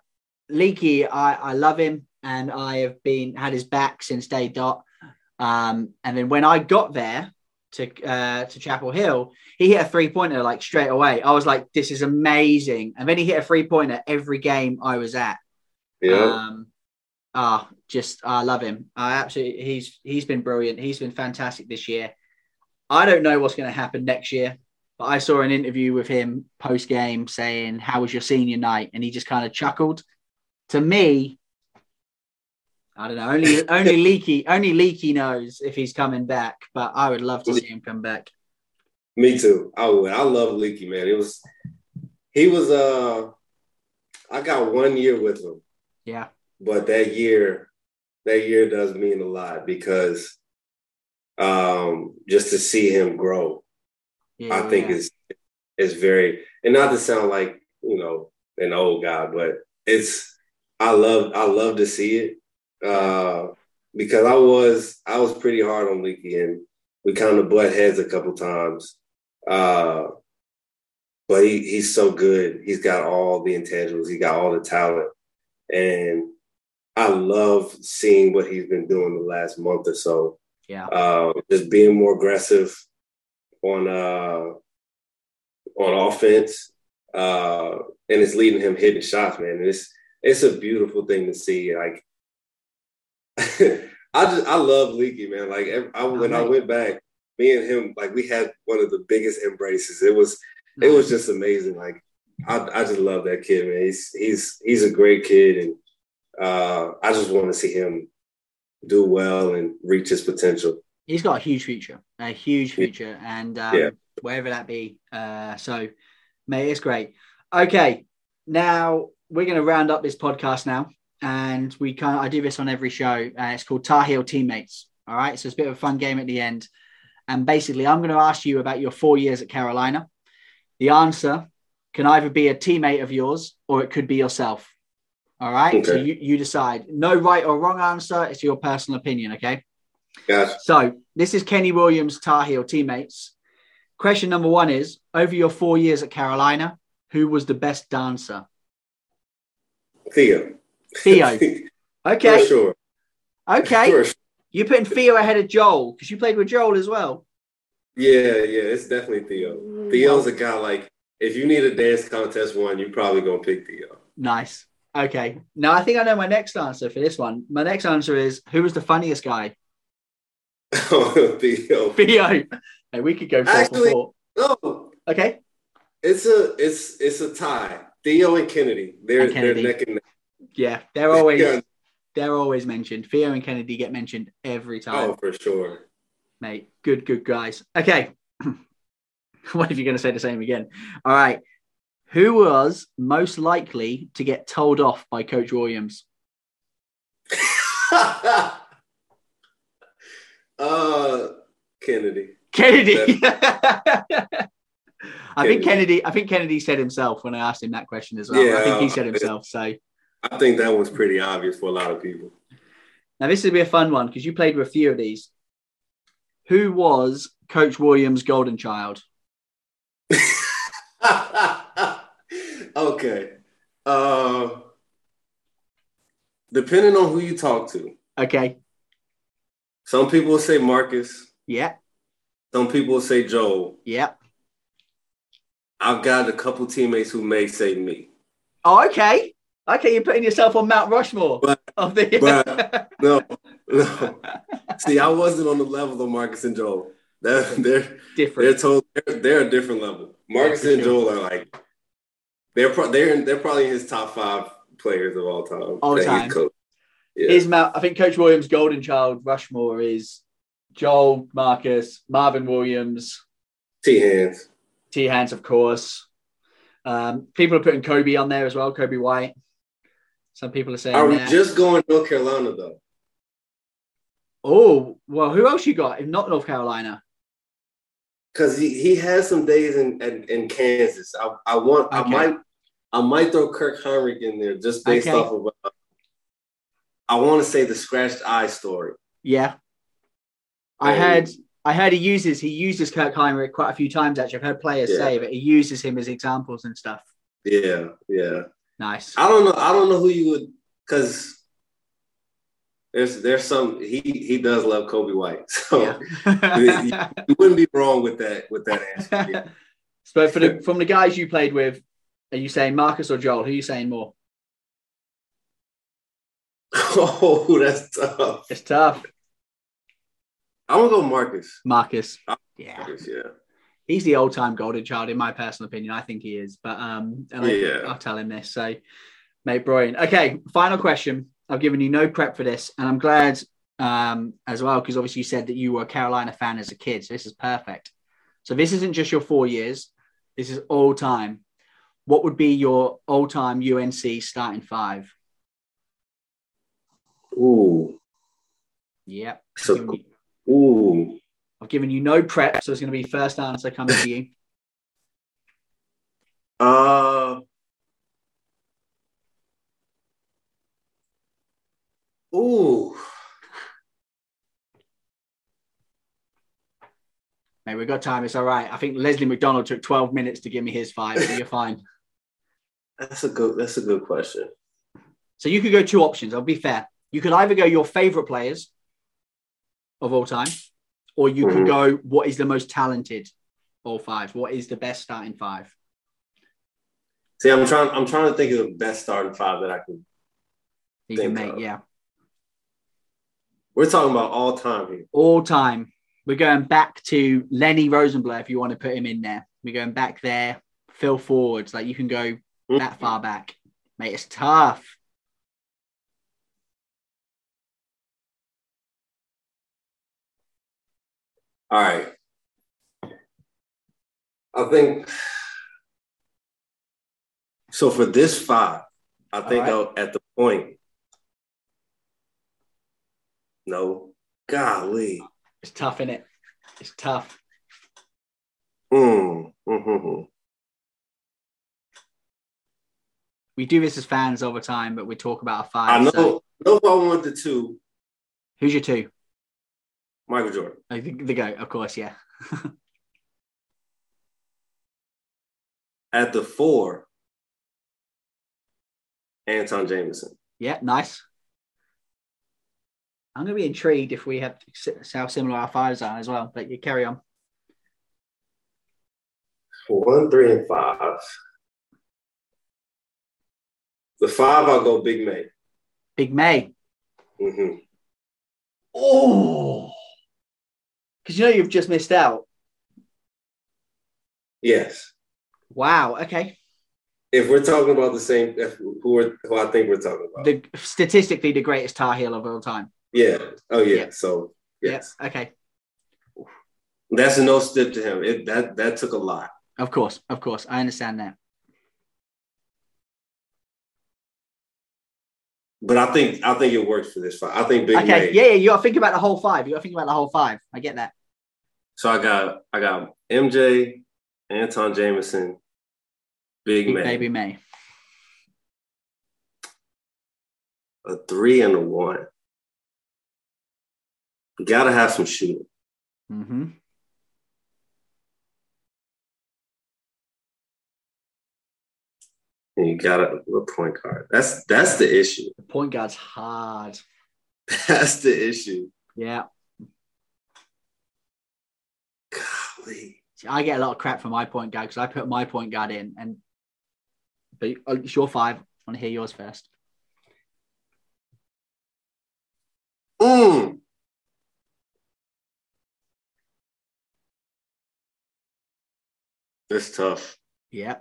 Speaker 4: Leaky, I I love him, and I have been had his back since day dot. Um, and then when I got there to uh, to Chapel Hill, he hit a three pointer like straight away. I was like, "This is amazing!" And then he hit a three pointer every game I was at. Yeah. Um, ah, just I love him. I absolutely he's he's been brilliant. He's been fantastic this year. I don't know what's going to happen next year, but I saw an interview with him post game saying, "How was your senior night?" And he just kind of chuckled. To me, I don't know. Only only [laughs] Leaky only Leaky knows if he's coming back, but I would love to see him come back.
Speaker 5: Me too. I would. I love Leaky, man. It was he was uh I got one year with him.
Speaker 4: Yeah.
Speaker 5: But that year, that year does mean a lot because um just to see him grow, yeah, I think yeah. is is very and not to sound like, you know, an old guy, but it's I love I love to see it uh, because I was I was pretty hard on Leaky and we kind of butt heads a couple times. Uh, but he he's so good. He's got all the intangibles. He got all the talent, and I love seeing what he's been doing the last month or so.
Speaker 4: Yeah, uh,
Speaker 5: just being more aggressive on uh, on offense, uh, and it's leading him hitting shots, man. And it's it's a beautiful thing to see. Like [laughs] I just I love Leaky, man. Like I, when I went back, me and him, like we had one of the biggest embraces. It was it was just amazing. Like I, I just love that kid, man. He's he's he's a great kid, and uh, I just want to see him do well and reach his potential.
Speaker 4: He's got a huge future, a huge future, and um, yeah. wherever that be. Uh, so, mate, it's great. Okay, now we're going to round up this podcast now and we kind of, I do this on every show. Uh, it's called Tar Heel Teammates. All right, so it's a bit of a fun game at the end. And basically, I'm going to ask you about your four years at Carolina. The answer can either be a teammate of yours or it could be yourself. All right, okay. so you, you decide. No right or wrong answer. It's your personal opinion. Okay.
Speaker 5: Yes.
Speaker 4: So this is Kenny Williams, Tar Heel teammates. Question number one is: Over your four years at Carolina, who was the best dancer?
Speaker 5: Theo.
Speaker 4: Theo. [laughs] Okay.
Speaker 5: For sure.
Speaker 4: Okay. For sure. You're putting Theo ahead of Joel because you played with Joel as well.
Speaker 5: Yeah, yeah, it's definitely Theo. Mm. Theo's a guy like if you need a dance contest one, you're probably gonna pick Theo.
Speaker 4: Nice. Okay. Now I think I know my next answer for this one. My next answer is who was the funniest guy?
Speaker 5: Oh, [laughs] Theo.
Speaker 4: Theo. Hey, we could go four Actually, for
Speaker 5: four. No.
Speaker 4: Okay.
Speaker 5: It's a it's it's a tie. Theo and Kennedy. They're and Kennedy. they're neck and neck.
Speaker 4: Yeah, they're always yeah. they're always mentioned. Theo and Kennedy get mentioned every time.
Speaker 5: Oh, for sure,
Speaker 4: mate. Good, good guys. Okay, [laughs] what if you're going to say the same again? All right. Who was most likely to get told off by Coach Williams? [laughs]
Speaker 5: uh, Kennedy.
Speaker 4: Kennedy. [laughs] I think Kennedy. I think Kennedy said himself when I asked him that question as well. Yeah, I think he said himself. So
Speaker 5: I think that one's pretty obvious for a lot of people.
Speaker 4: Now, this would be a fun one because you played with a few of these. Who was Coach Williams' golden child? [laughs]
Speaker 5: okay. Uh, depending on who you talk to.
Speaker 4: Okay.
Speaker 5: Some people will say Marcus.
Speaker 4: Yeah.
Speaker 5: Some people will say Joel.
Speaker 4: Yeah.
Speaker 5: I've got a couple teammates who may say me.
Speaker 4: Oh, okay. Okay, you're putting yourself on Mount Rushmore
Speaker 5: but, of the. but, no, [laughs] no. See, I wasn't on the level of Marcus and Joel. They're, they're different. They're, told, they're, they're a different level. Marcus yeah, and sure. Joel are like they're pro- they're they're probably his top five players of all time.
Speaker 4: All time. Yeah. His Mount, I think Coach Williams' golden child Rushmore is Joel, Marcus, Marvin Williams,
Speaker 5: T Hands,
Speaker 4: T Hands, of course. Um, people are putting Coby on there as well, Coby White. Some people are saying.
Speaker 5: Are we
Speaker 4: that.
Speaker 5: just going North Carolina though?
Speaker 4: Oh well, who else you got? If not North Carolina,
Speaker 5: Because he, he has some days in in, in Kansas. I, I want I might I might throw Kirk Hinrich in there just based
Speaker 4: Okay.
Speaker 5: off of. Uh, I want to say the scratched eye story.
Speaker 4: yeah. I
Speaker 5: Um,
Speaker 4: heard. I heard he uses he uses Kirk Hinrich quite a few times. Actually, I've heard players
Speaker 5: Yeah.
Speaker 4: say that he uses him as examples and stuff.
Speaker 5: Yeah, yeah.
Speaker 4: Nice.
Speaker 5: I don't know. I don't know who you would because there's there's some he he does love Coby White, [laughs] so
Speaker 4: Yeah.
Speaker 5: you wouldn't be wrong with that with that answer. [laughs]
Speaker 4: so for the from the guys you played with, are you saying Marcus or Joel? Who are you saying more? [laughs]
Speaker 5: oh, that's tough.
Speaker 4: It's tough.
Speaker 5: I'm gonna go Marcus.
Speaker 4: Marcus. Yeah.
Speaker 5: Marcus, yeah.
Speaker 4: He's the old time golden child, in my personal opinion. I think he is. But um and I,
Speaker 5: Yeah.
Speaker 4: I'll tell him this. So mate Brian. Okay, final question. I've given you no prep for this, and I'm glad um as well, because obviously you said that you were a Carolina fan as a kid. So this is perfect. So this isn't just your four years, this is all time. What would be your all time UNC starting five?
Speaker 5: Ooh,
Speaker 4: Yep.
Speaker 5: So-
Speaker 4: I've given you-
Speaker 5: ooh.
Speaker 4: I've given you no prep, so it's going to be first answer coming to you. [laughs]
Speaker 5: Uh. Ooh.
Speaker 4: Mate, we've got time. It's all right. I think Leslie McDonald took 12 minutes to give me his five, so you're fine. [laughs]
Speaker 5: That's a good. That's a good question.
Speaker 4: So you could go two options. I'll be fair. You could either go your favorite players of all time, or you could
Speaker 5: Mhm.
Speaker 4: go what is the most talented all five. What is the best starting five?
Speaker 5: See, I'm trying. I'm trying to think of the best starting five that I can.
Speaker 4: You can make,
Speaker 5: of.
Speaker 4: yeah,
Speaker 5: We're talking about all time here.
Speaker 4: all time. We're going back to Lennie Rosenbluth if you want to put him in there. We're going back there. Phil Forwards, like you can go that far back, mate. It's tough.
Speaker 5: All right. I think so. For this five, I think
Speaker 4: right.
Speaker 5: At the point. No, golly.
Speaker 4: It's tough, is it? It's tough.
Speaker 5: Mm, mm-hmm.
Speaker 4: We do this as fans all the time, but we talk about a
Speaker 5: I
Speaker 4: five.
Speaker 5: know.
Speaker 4: so
Speaker 5: know who I want the two.
Speaker 4: who's your two?
Speaker 5: Michael Jordan.
Speaker 4: Oh, the, the goat, of course, yeah. [laughs]
Speaker 5: At the four, Antawn Jamison.
Speaker 4: Yeah, nice. I'm going to be intrigued if we have how similar our fives are as well. But you carry on.
Speaker 5: One, three, and five. The five, I'll go Big May.
Speaker 4: Big May.
Speaker 5: hmm
Speaker 4: Oh, because you know you've just missed out.
Speaker 5: Yes.
Speaker 4: Wow. Okay.
Speaker 5: If we're talking about the same, who, are, who I think we're talking about.
Speaker 4: The statistically the greatest Tar Heel of all time.
Speaker 5: yeah. Oh, yeah. So, yes.
Speaker 4: Okay.
Speaker 5: That's a no step to him. It that that took a lot.
Speaker 4: Of course. Of course. I understand that.
Speaker 5: But I think I think it works for this fight. I think Big
Speaker 4: okay.
Speaker 5: May.
Speaker 4: Yeah, yeah. You got to think about the whole five. You got to think about the whole five. I get that.
Speaker 5: So I got I got MJ, Antawn Jamison, Big,
Speaker 4: Big
Speaker 5: May,
Speaker 4: Baby May.
Speaker 5: a three and a one. You gotta have some shooting.
Speaker 4: Mm-hmm.
Speaker 5: And you got a, a point guard. That's that's the issue.
Speaker 4: The point guard's hard. [laughs]
Speaker 5: That's the issue.
Speaker 4: Yeah.
Speaker 5: Golly.
Speaker 4: See, I get a lot of crap for my point guard because I put my point guard in, and but oh, it's your five. I want to hear yours first.
Speaker 5: Mm. It's tough.
Speaker 4: Yeah.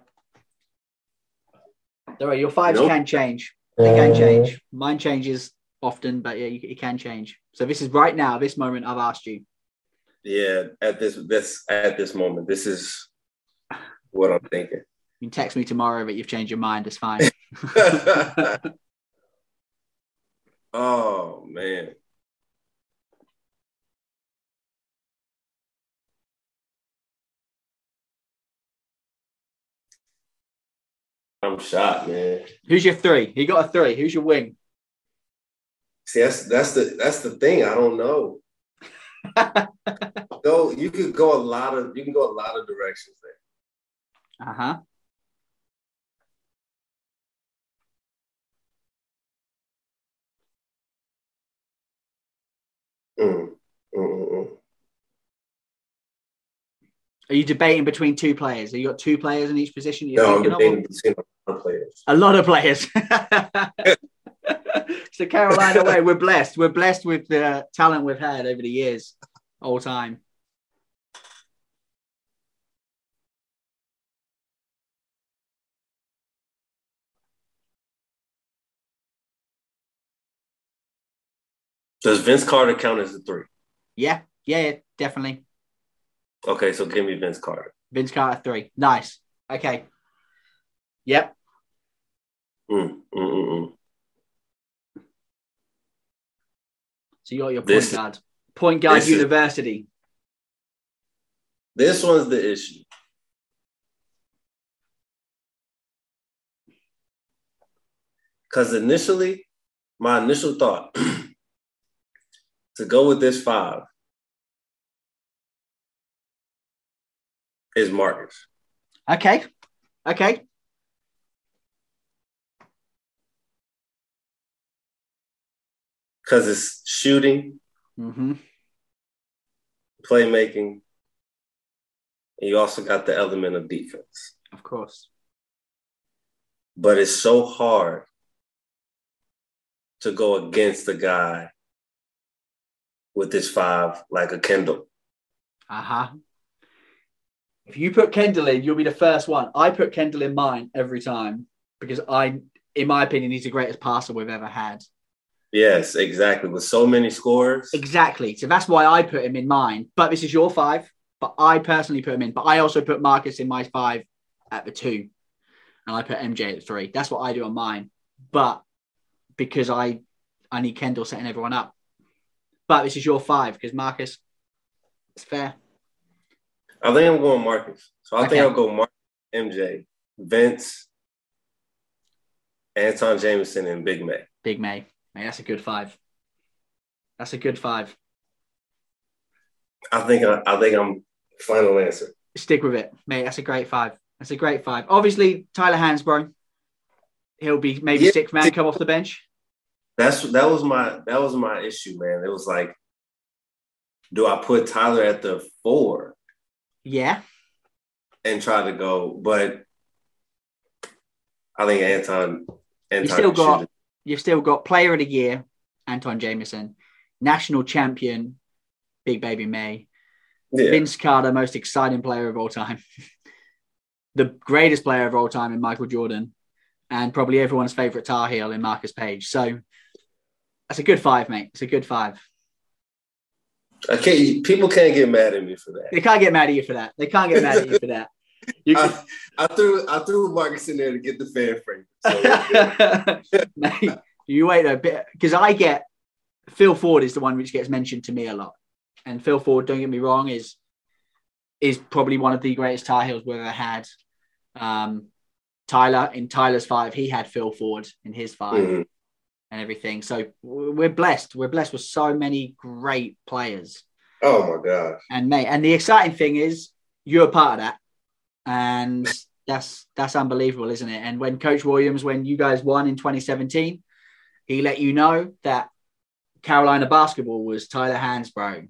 Speaker 4: Don't worry, your fives
Speaker 5: Nope.
Speaker 4: can change. They can uh, change. Mine changes often, but yeah, you, it can change. So this is right now, this moment I've asked you.
Speaker 5: Yeah, at this this at this moment, this is what I'm thinking.
Speaker 4: You can text me tomorrow, but you've changed your mind. It's fine. [laughs]
Speaker 5: Oh man. I'm shot, man.
Speaker 4: Who's your three? You got a three. Who's your wing?
Speaker 5: See, that's that's the that's the thing. I don't know. [laughs] go, you could go a lot of you can go a lot of directions there.
Speaker 4: Uh huh.
Speaker 5: Mm, mm, mm, mm.
Speaker 4: Are you debating between two players? Have you got two players in each position? You're
Speaker 5: No, I'm debating between a lot of players.
Speaker 4: A lot of players. [laughs] so Carolina way, [laughs] we're blessed. We're blessed with the talent we've had over the years, all time.
Speaker 5: Does Vince Carter count as a three?
Speaker 4: Yeah, yeah, yeah, definitely.
Speaker 5: Okay, so give me Vince Carter.
Speaker 4: Vince Carter three. Nice. Okay. Yep.
Speaker 5: Mm, mm, mm, mm.
Speaker 4: So you got your point
Speaker 5: This-
Speaker 4: guard. Point guard
Speaker 5: this is-
Speaker 4: university.
Speaker 5: This one's the issue. Because initially, my initial thought [clears throat] to go with this five is Marcus.
Speaker 4: Okay. Okay.
Speaker 5: Because it's shooting,
Speaker 4: hmm
Speaker 5: playmaking, and you also got the element of defense.
Speaker 4: Of course.
Speaker 5: But it's so hard to go against a guy with his five like a Kendall.
Speaker 4: Uh huh. If you put Kendall in, you'll be the first one. I put Kendall in mine every time because I, in my opinion, he's the greatest passer we've ever had.
Speaker 5: Yes, exactly. With so many scores.
Speaker 4: Exactly. So that's why I put him in mine. But this is your five. But I personally put him in. But I also put Marcus in my five at the two. And I put MJ at the three. That's what I do on mine. But because I I need Kendall setting everyone up. But this is your five because Marcus, it's fair.
Speaker 5: I think I'm going Marcus. So I
Speaker 4: Okay.
Speaker 5: think I'll go Marcus, MJ, Vince, Antawn Jamison, and Big May.
Speaker 4: Big May. Mate, that's a good five. That's a good five.
Speaker 5: I think I, I think I'm final answer.
Speaker 4: Stick with it, mate. That's a great five. That's a great five. Obviously, Tyler Hansbrough. He'll be maybe
Speaker 5: Yeah.
Speaker 4: sixth man come off the bench.
Speaker 5: That's that was my that was my issue, man. It was like, do I put Tyler at the four
Speaker 4: Yeah.
Speaker 5: and try to go? But I think Antawn Antawn
Speaker 4: You still got
Speaker 5: it.
Speaker 4: you've still got player of the year, Antawn Jamison, national champion, Big Baby May,
Speaker 5: yeah.
Speaker 4: Vince Carter, most exciting player of all time, [laughs] the greatest player of all time in Michael Jordan, and probably everyone's favorite Tar Heel in Marcus Paige. So that's a good five, mate. It's a good five.
Speaker 5: I can't. People can't get mad at me for that.
Speaker 4: They can't get mad at you for that. They can't get mad at you for that. [laughs] You
Speaker 5: I, I threw I threw Marcus in there to get the fan frame. So, [laughs]
Speaker 4: Mate, you wait a bit because I get Phil Ford is the one which gets mentioned to me a lot, and Phil Ford, don't get me wrong, is is probably one of the greatest Tar Heels we've ever had. Um, Tyler in Tyler's five, he had Phil Ford in his 5
Speaker 5: mhm.
Speaker 4: And everything. So we're blessed. We're blessed with so many great players.
Speaker 5: Oh my gosh.
Speaker 4: And mate, and the exciting thing is you're a part of that, and [laughs] that's that's unbelievable, isn't it? And when Coach Williams, when you guys won in 2017, he let you know that Carolina basketball was Tyler Hansbrough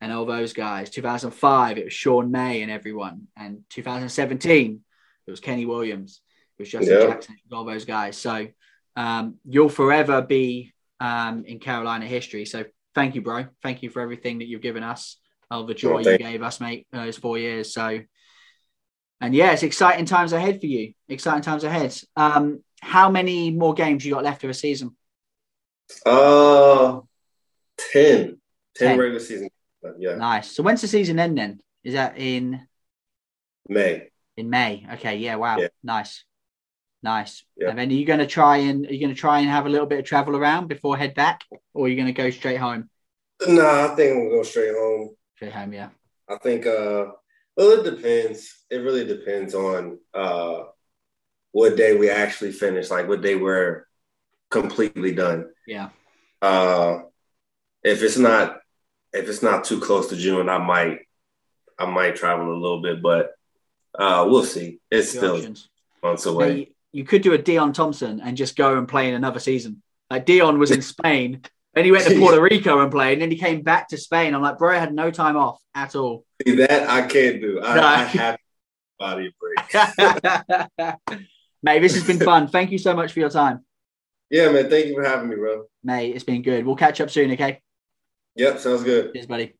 Speaker 4: and all those guys. 2005, it was Sean May and everyone, and 2017, it was Kenny Williams, it was Justin
Speaker 5: Yeah.
Speaker 4: Jackson, all those guys. So um, you'll forever be um, in Carolina history. So thank you, bro. Thank you for everything that you've given us, all the joy you gave us, mate, those four years. So, and yeah, it's exciting times ahead for you. Exciting times ahead. Um, how many more games you got left of a season?
Speaker 5: Uh, 10. 10,
Speaker 4: 10.
Speaker 5: regular season. Yeah,
Speaker 4: Nice. So when's the season end then? Is that in
Speaker 5: May.
Speaker 4: in May? Okay. Yeah. Wow.
Speaker 5: Yeah.
Speaker 4: Nice. Nice. Yeah. And then are you going to try and are you going to try and have a little bit of travel around before head back, or are you going to go straight home?
Speaker 5: No, nah, I think I'm gonna go straight home.
Speaker 4: Straight home, yeah.
Speaker 5: I think. uh Well, it depends. It really depends on uh what day we actually finish. Like what day we're completely done.
Speaker 4: Yeah.
Speaker 5: Uh, if it's not if it's not too close to June, I might I might travel a little bit, but uh, we'll see. It's still options. months away.
Speaker 4: You could do a Deon Thompson and just go and play in another season. Like Deon was in Spain, then he went to [laughs] Puerto Rico and played, and then he came back to Spain. I'm like, bro, I had no time off at all.
Speaker 5: See, that I can't do. I, no. I have [laughs] body break. [laughs]
Speaker 4: Mate, this has been fun. Thank you so much for your time.
Speaker 5: Yeah, man. Thank you for having me, bro.
Speaker 4: Mate, it's been good. We'll catch up soon, okay?
Speaker 5: Yep, sounds good.
Speaker 4: Cheers, buddy.